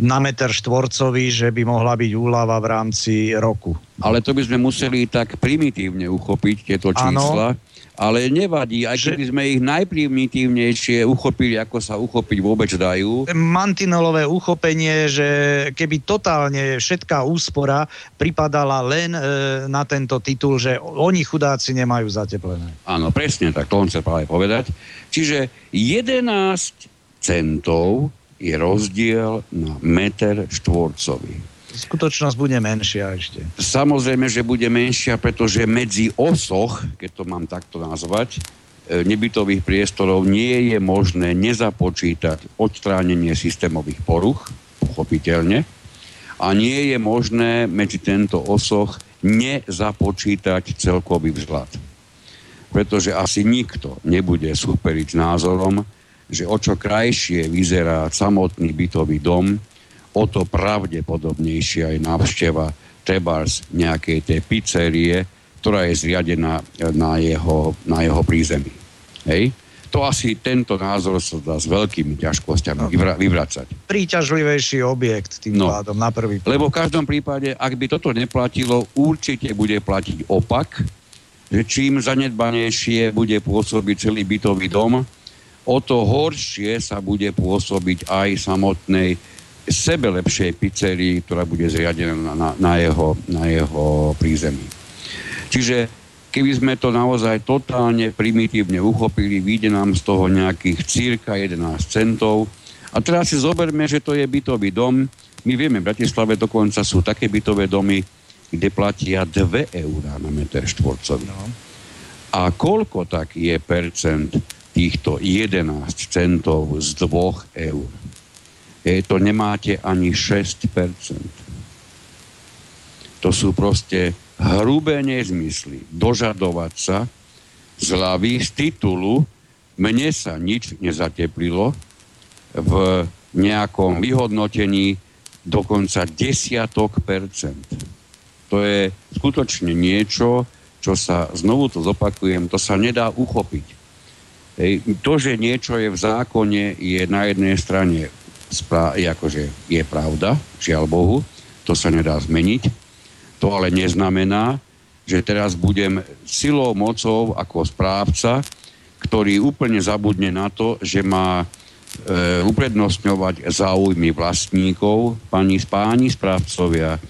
na meter štvorcový, že by mohla byť úlava v rámci roku. Ale to by sme museli tak primitívne uchopiť tieto čísla. Ano. Ale nevadí, aj keby sme ich najprimitívnejšie uchopili, ako sa uchopiť vôbec dajú. Mantinelové uchopenie, že keby totálne všetká úspora pripadala len e, na tento titul, že oni chudáci nemajú zateplené. Áno, presne tak, to on chce práve povedať. Čiže 11 centov je rozdiel na meter štvorcový. Skutočnosť bude menšia ešte. Samozrejme, že bude menšia, pretože medzi osoch, keď to mám takto nazvať, e, nebytových priestorov nie je možné nezapočítať odstránenie systémových poruch, pochopiteľne, a nie je možné medzi tento osoch nezapočítať celkový vzhľad. Pretože asi nikto nebude superiť názorom, že o čo krajšie vyzerá samotný bytový dom, o to pravdepodobnejšia je návšteva trebárs nejakej tej pizzerie, ktorá je zriadená na jeho, na jeho prízemí. Hej? To asi tento názor sa dá s veľkými ťažkosťami no. vyvra- vyvracať. Príťažlivejší objekt tým no. pádom na prvý pohľad. Lebo v každom prípade, ak by toto neplatilo, určite bude platiť opak, že čím zanedbanejšie bude pôsobiť celý bytový dom, o to horšie sa bude pôsobiť aj samotnej sebe lepšej pizzerii, ktorá bude zriadená na, na, na, jeho, na jeho prízemí. Čiže keby sme to naozaj totálne primitívne uchopili, vyjde nám z toho nejakých cirka 11 centov. A teraz si zoberme, že to je bytový dom. My vieme, v Bratislave dokonca sú také bytové domy, kde platia 2 eurá na meter štvorcový. No. A koľko tak je percent týchto 11 centov z 2 eur? Je, to nemáte ani 6% To sú proste hrubé nezmysly. Dožadovať sa z hlavy, z titulu mne sa nič nezateplilo v nejakom vyhodnotení dokonca desiatok percent. To je skutočne niečo, čo sa, znovu to zopakujem, to sa nedá uchopiť. To, že niečo je v zákone, je na jednej strane akože je pravda, žiaľ Bohu, to sa nedá zmeniť. To ale neznamená, že teraz budem silou, mocou ako správca, ktorý úplne zabudne na to, že má e, uprednostňovať záujmy vlastníkov, pani spáni správcovia.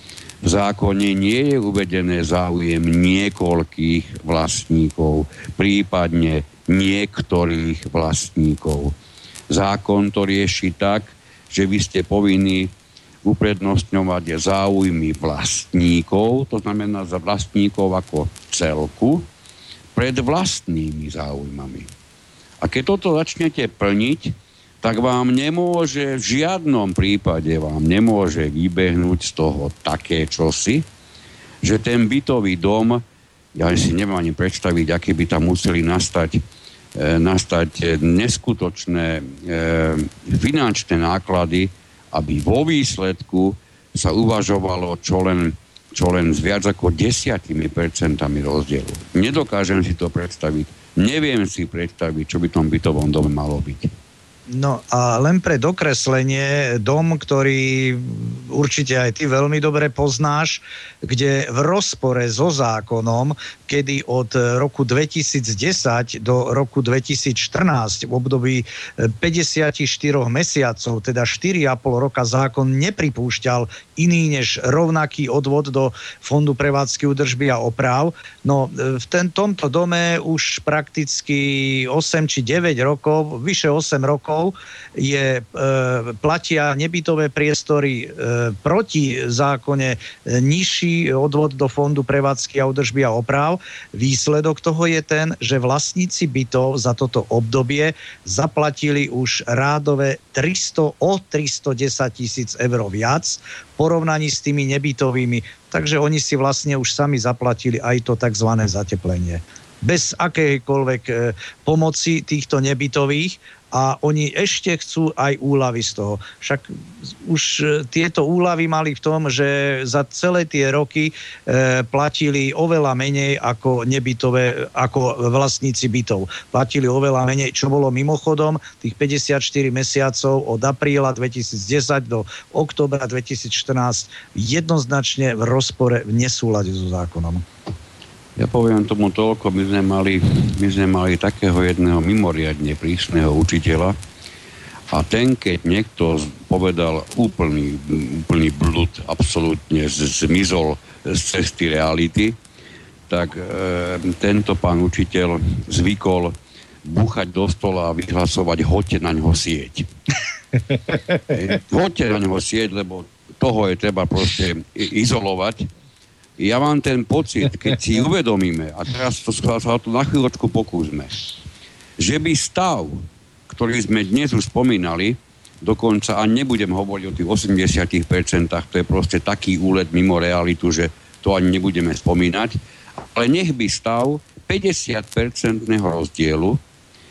V zákone nie je uvedené záujem niekoľkých vlastníkov, prípadne niektorých vlastníkov. Zákon to rieši tak, že vy ste povinní uprednostňovať záujmy vlastníkov, to znamená za vlastníkov ako celku, pred vlastnými záujmami. A keď toto začnete plniť, tak vám nemôže, v žiadnom prípade vám nemôže vybehnúť z toho také čosi, že ten bytový dom, ja si neviem ani predstaviť, aké by tam museli nastať, nastať neskutočné e, finančné náklady, aby vo výsledku sa uvažovalo čo len, čo len s viac ako desiatimi percentami rozdielu. Nedokážem si to predstaviť. Neviem si predstaviť, čo by tom bytovom dome malo byť. No a len pre dokreslenie, dom, ktorý určite aj ty veľmi dobre poznáš, kde v rozpore so zákonom, kedy od roku 2010 do roku 2014 v období 54 mesiacov, teda 4,5 roka zákon nepripúšťal iný než rovnaký odvod do Fondu prevádzky údržby a oprav. No v ten, tomto dome už prakticky 8 či 9 rokov, vyše 8 rokov rokov je, e, platia nebytové priestory e, proti zákone e, nižší odvod do fondu prevádzky a údržby a oprav. Výsledok toho je ten, že vlastníci bytov za toto obdobie zaplatili už rádové 300 o 310 tisíc eur viac v porovnaní s tými nebytovými. Takže oni si vlastne už sami zaplatili aj to tzv. zateplenie bez akejkoľvek pomoci týchto nebytových a oni ešte chcú aj úlavy z toho. Však už e, tieto úlavy mali v tom, že za celé tie roky e, platili oveľa menej ako nebytové, ako vlastníci bytov. Platili oveľa menej, čo bolo mimochodom tých 54 mesiacov od apríla 2010 do oktobra 2014 jednoznačne v rozpore, v nesúlade so zákonom. Ja poviem tomu toľko, my sme mali, my sme mali takého jedného mimoriadne prísneho učiteľa a ten, keď niekto povedal úplný, úplný blud, absolútne zmizol z cesty reality, tak e, tento pán učiteľ zvykol búchať do stola a vyhlasovať hoďte na ňo sieť. hoďte na ňo sieť, lebo toho je treba proste izolovať ja mám ten pocit, keď si uvedomíme, a teraz to sa to na chvíľočku pokúsme, že by stav, ktorý sme dnes už spomínali, dokonca a nebudem hovoriť o tých 80%, to je proste taký úlet mimo realitu, že to ani nebudeme spomínať, ale nech by stav 50-percentného rozdielu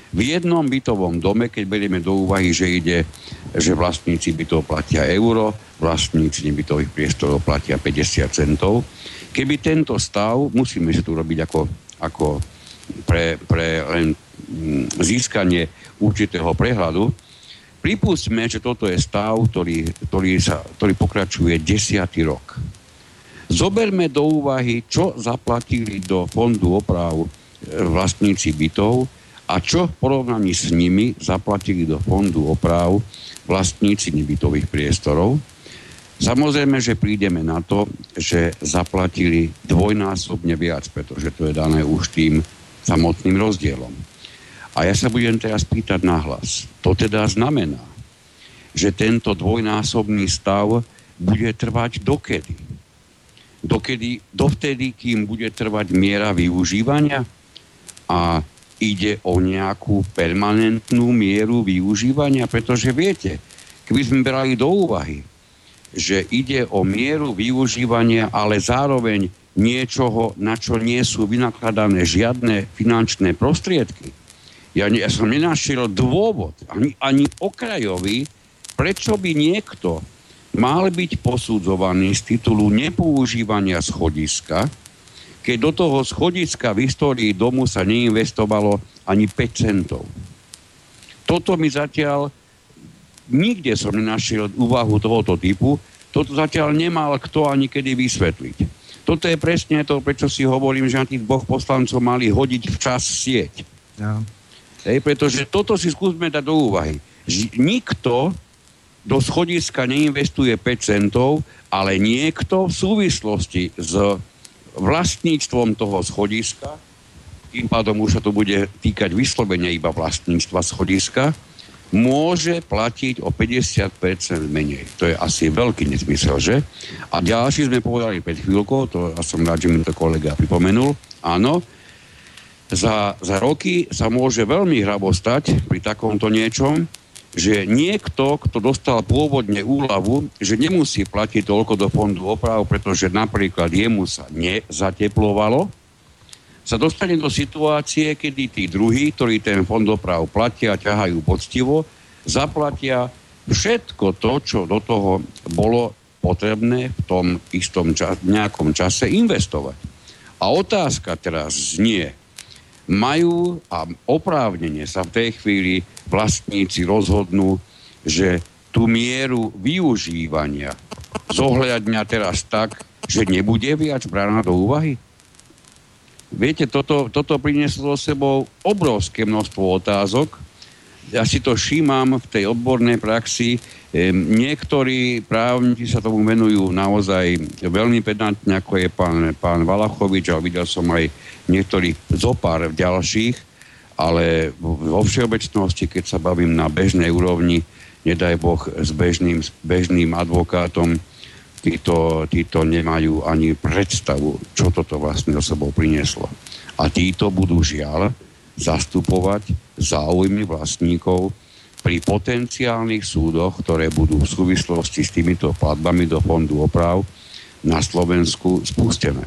V jednom bytovom dome, keď berieme do úvahy, že ide, že vlastníci bytov platia euro, vlastníci nebytových priestorov platia 50 centov, keby tento stav, musíme si tu robiť ako, ako pre, pre len mm, získanie určitého prehľadu, pripustme, že toto je stav, ktorý, ktorý, sa, ktorý pokračuje desiatý rok. Zoberme do úvahy, čo zaplatili do fondu oprav e, vlastníci bytov a čo v porovnaní s nimi zaplatili do fondu oprav vlastníci nebytových priestorov. Samozrejme, že prídeme na to, že zaplatili dvojnásobne viac, pretože to je dané už tým samotným rozdielom. A ja sa budem teraz pýtať nahlas. To teda znamená, že tento dvojnásobný stav bude trvať dokedy? Dokedy, dovtedy, kým bude trvať miera využívania? A ide o nejakú permanentnú mieru využívania, pretože viete, keby sme brali do úvahy, že ide o mieru využívania, ale zároveň niečoho, na čo nie sú vynakladané žiadne finančné prostriedky. Ja, ja som nenašiel dôvod, ani, ani okrajový, prečo by niekto mal byť posudzovaný z titulu nepoužívania schodiska, keď do toho schodiska v histórii domu sa neinvestovalo ani 5 centov. Toto mi zatiaľ, nikde som nenašiel úvahu tohoto typu, toto zatiaľ nemal kto ani kedy vysvetliť. Toto je presne to, prečo si hovorím, že na tých dvoch poslancov mali hodiť včas sieť. Ja. Hej, pretože toto si skúsme dať do úvahy. Nikto do schodiska neinvestuje 5 centov, ale niekto v súvislosti s vlastníctvom toho schodiska, tým pádom už sa to bude týkať vyslovene iba vlastníctva schodiska, môže platiť o 50% menej. To je asi veľký nezmysel, že? A ďalší sme povedali pred chvíľkou, to ja som rád, že mi to kolega pripomenul, áno, za, za roky sa môže veľmi hrabo stať pri takomto niečom, že niekto, kto dostal pôvodne úľavu, že nemusí platiť toľko do fondu oprav, pretože napríklad jemu sa nezateplovalo, sa dostane do situácie, kedy tí druhí, ktorí ten fond oprav platia, ťahajú poctivo, zaplatia všetko to, čo do toho bolo potrebné v tom istom čas, nejakom čase investovať. A otázka teraz znie, majú a oprávnenie sa v tej chvíli vlastníci rozhodnú, že tú mieru využívania zohľadňa teraz tak, že nebude viac brána do úvahy? Viete, toto, toto prinieslo so sebou obrovské množstvo otázok. Ja si to všímam v tej odbornej praxi. E, niektorí právnici sa tomu venujú naozaj veľmi pedantne, ako je pán, pán Valachovič, a videl som aj niektorých zopár ďalších, ale vo všeobecnosti, keď sa bavím na bežnej úrovni, nedaj Boh s bežným, s bežným advokátom, títo, títo nemajú ani predstavu, čo toto vlastne do sebou prinieslo. A títo budú žiaľ zastupovať záujmy vlastníkov pri potenciálnych súdoch, ktoré budú v súvislosti s týmito platbami do fondu oprav na Slovensku spustené.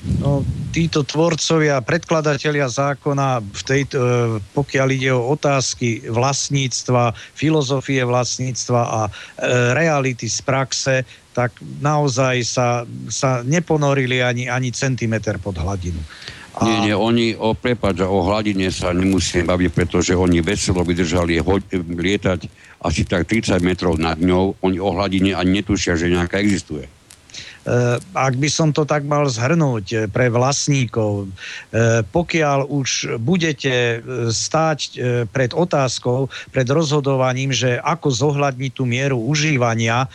No, títo tvorcovia, predkladatelia zákona, v tejto, e, pokiaľ ide o otázky vlastníctva, filozofie vlastníctva a e, reality z praxe, tak naozaj sa, sa neponorili ani, ani centimeter pod hladinu. A... Nie, nie, oni, o, prepáč, o hladine sa nemusíme baviť, pretože oni veselo vydržali ho, lietať asi tak 30 metrov nad ňou. Oni o hladine ani netušia, že nejaká existuje. Eh, ak by som to tak mal zhrnúť eh, pre vlastníkov, eh, pokiaľ už budete stáť pred otázkou, pred rozhodovaním, že ako zohľadniť tú mieru užívania,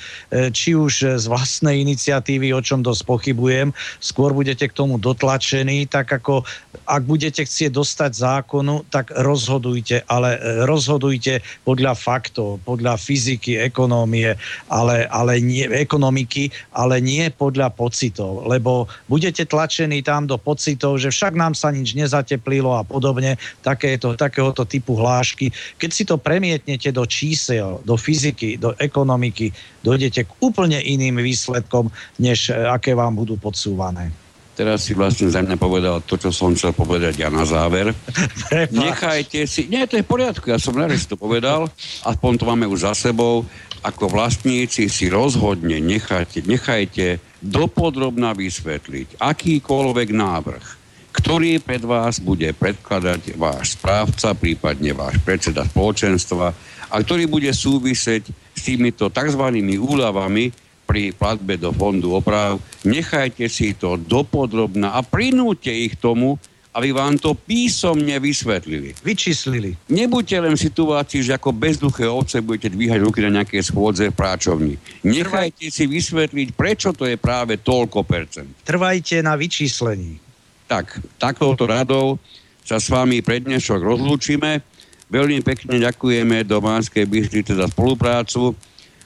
či už z vlastnej iniciatívy, o čom dosť pochybujem, skôr budete k tomu dotlačení, tak ako ak budete chcieť dostať zákonu, tak rozhodujte, ale rozhodujte podľa faktov, podľa fyziky, ekonómie, ale, ale nie, ekonomiky, ale nie podľa pocitov, lebo budete tlačení tam do pocitov, že však nám sa nič nezateplilo a podobne, takéto, takéhoto typu hlášky. Keď si to premietnete do čísel, do fyziky, do ekonomiky, dojdete k úplne iným výsledkom, než e, aké vám budú podsúvané. Teraz si vlastne za mňa povedal to, čo som chcel povedať ja na záver. Nechajte si, nie, to je v poriadku, ja som rád, že si to povedal, aspoň to máme už za sebou. Ako vlastníci si rozhodne nechajte, nechajte dopodrobná vysvetliť akýkoľvek návrh, ktorý pred vás bude predkladať váš správca, prípadne váš predseda spoločenstva a ktorý bude súvisieť s týmito tzv. úľavami, pri platbe do fondu oprav. Nechajte si to dopodrobná a prinúte ich tomu, aby vám to písomne vysvetlili. Vyčíslili. Nebuďte len v situácii, že ako bezduché ovce budete dvíhať ruky na nejaké schôdze v práčovni. Nechajte si vysvetliť, prečo to je práve toľko percent. Trvajte na vyčíslení. Tak, takouto radou sa s vami pre dnešok rozlúčime. Veľmi pekne ďakujeme do Banskej Bystrice za spoluprácu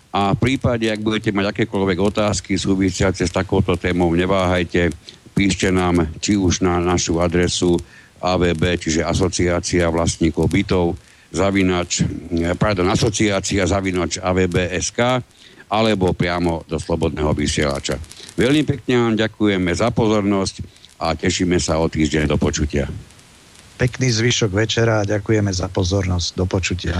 a v prípade, ak budete mať akékoľvek otázky súvisiace s takouto témou, neváhajte, píšte nám či už na našu adresu AVB, čiže Asociácia vlastníkov bytov, zavinač, pardon, asociácia zavinač AVB.sk alebo priamo do Slobodného vysielača. Veľmi pekne vám ďakujeme za pozornosť a tešíme sa o týždeň do počutia. Pekný zvyšok večera a ďakujeme za pozornosť. Do počutia.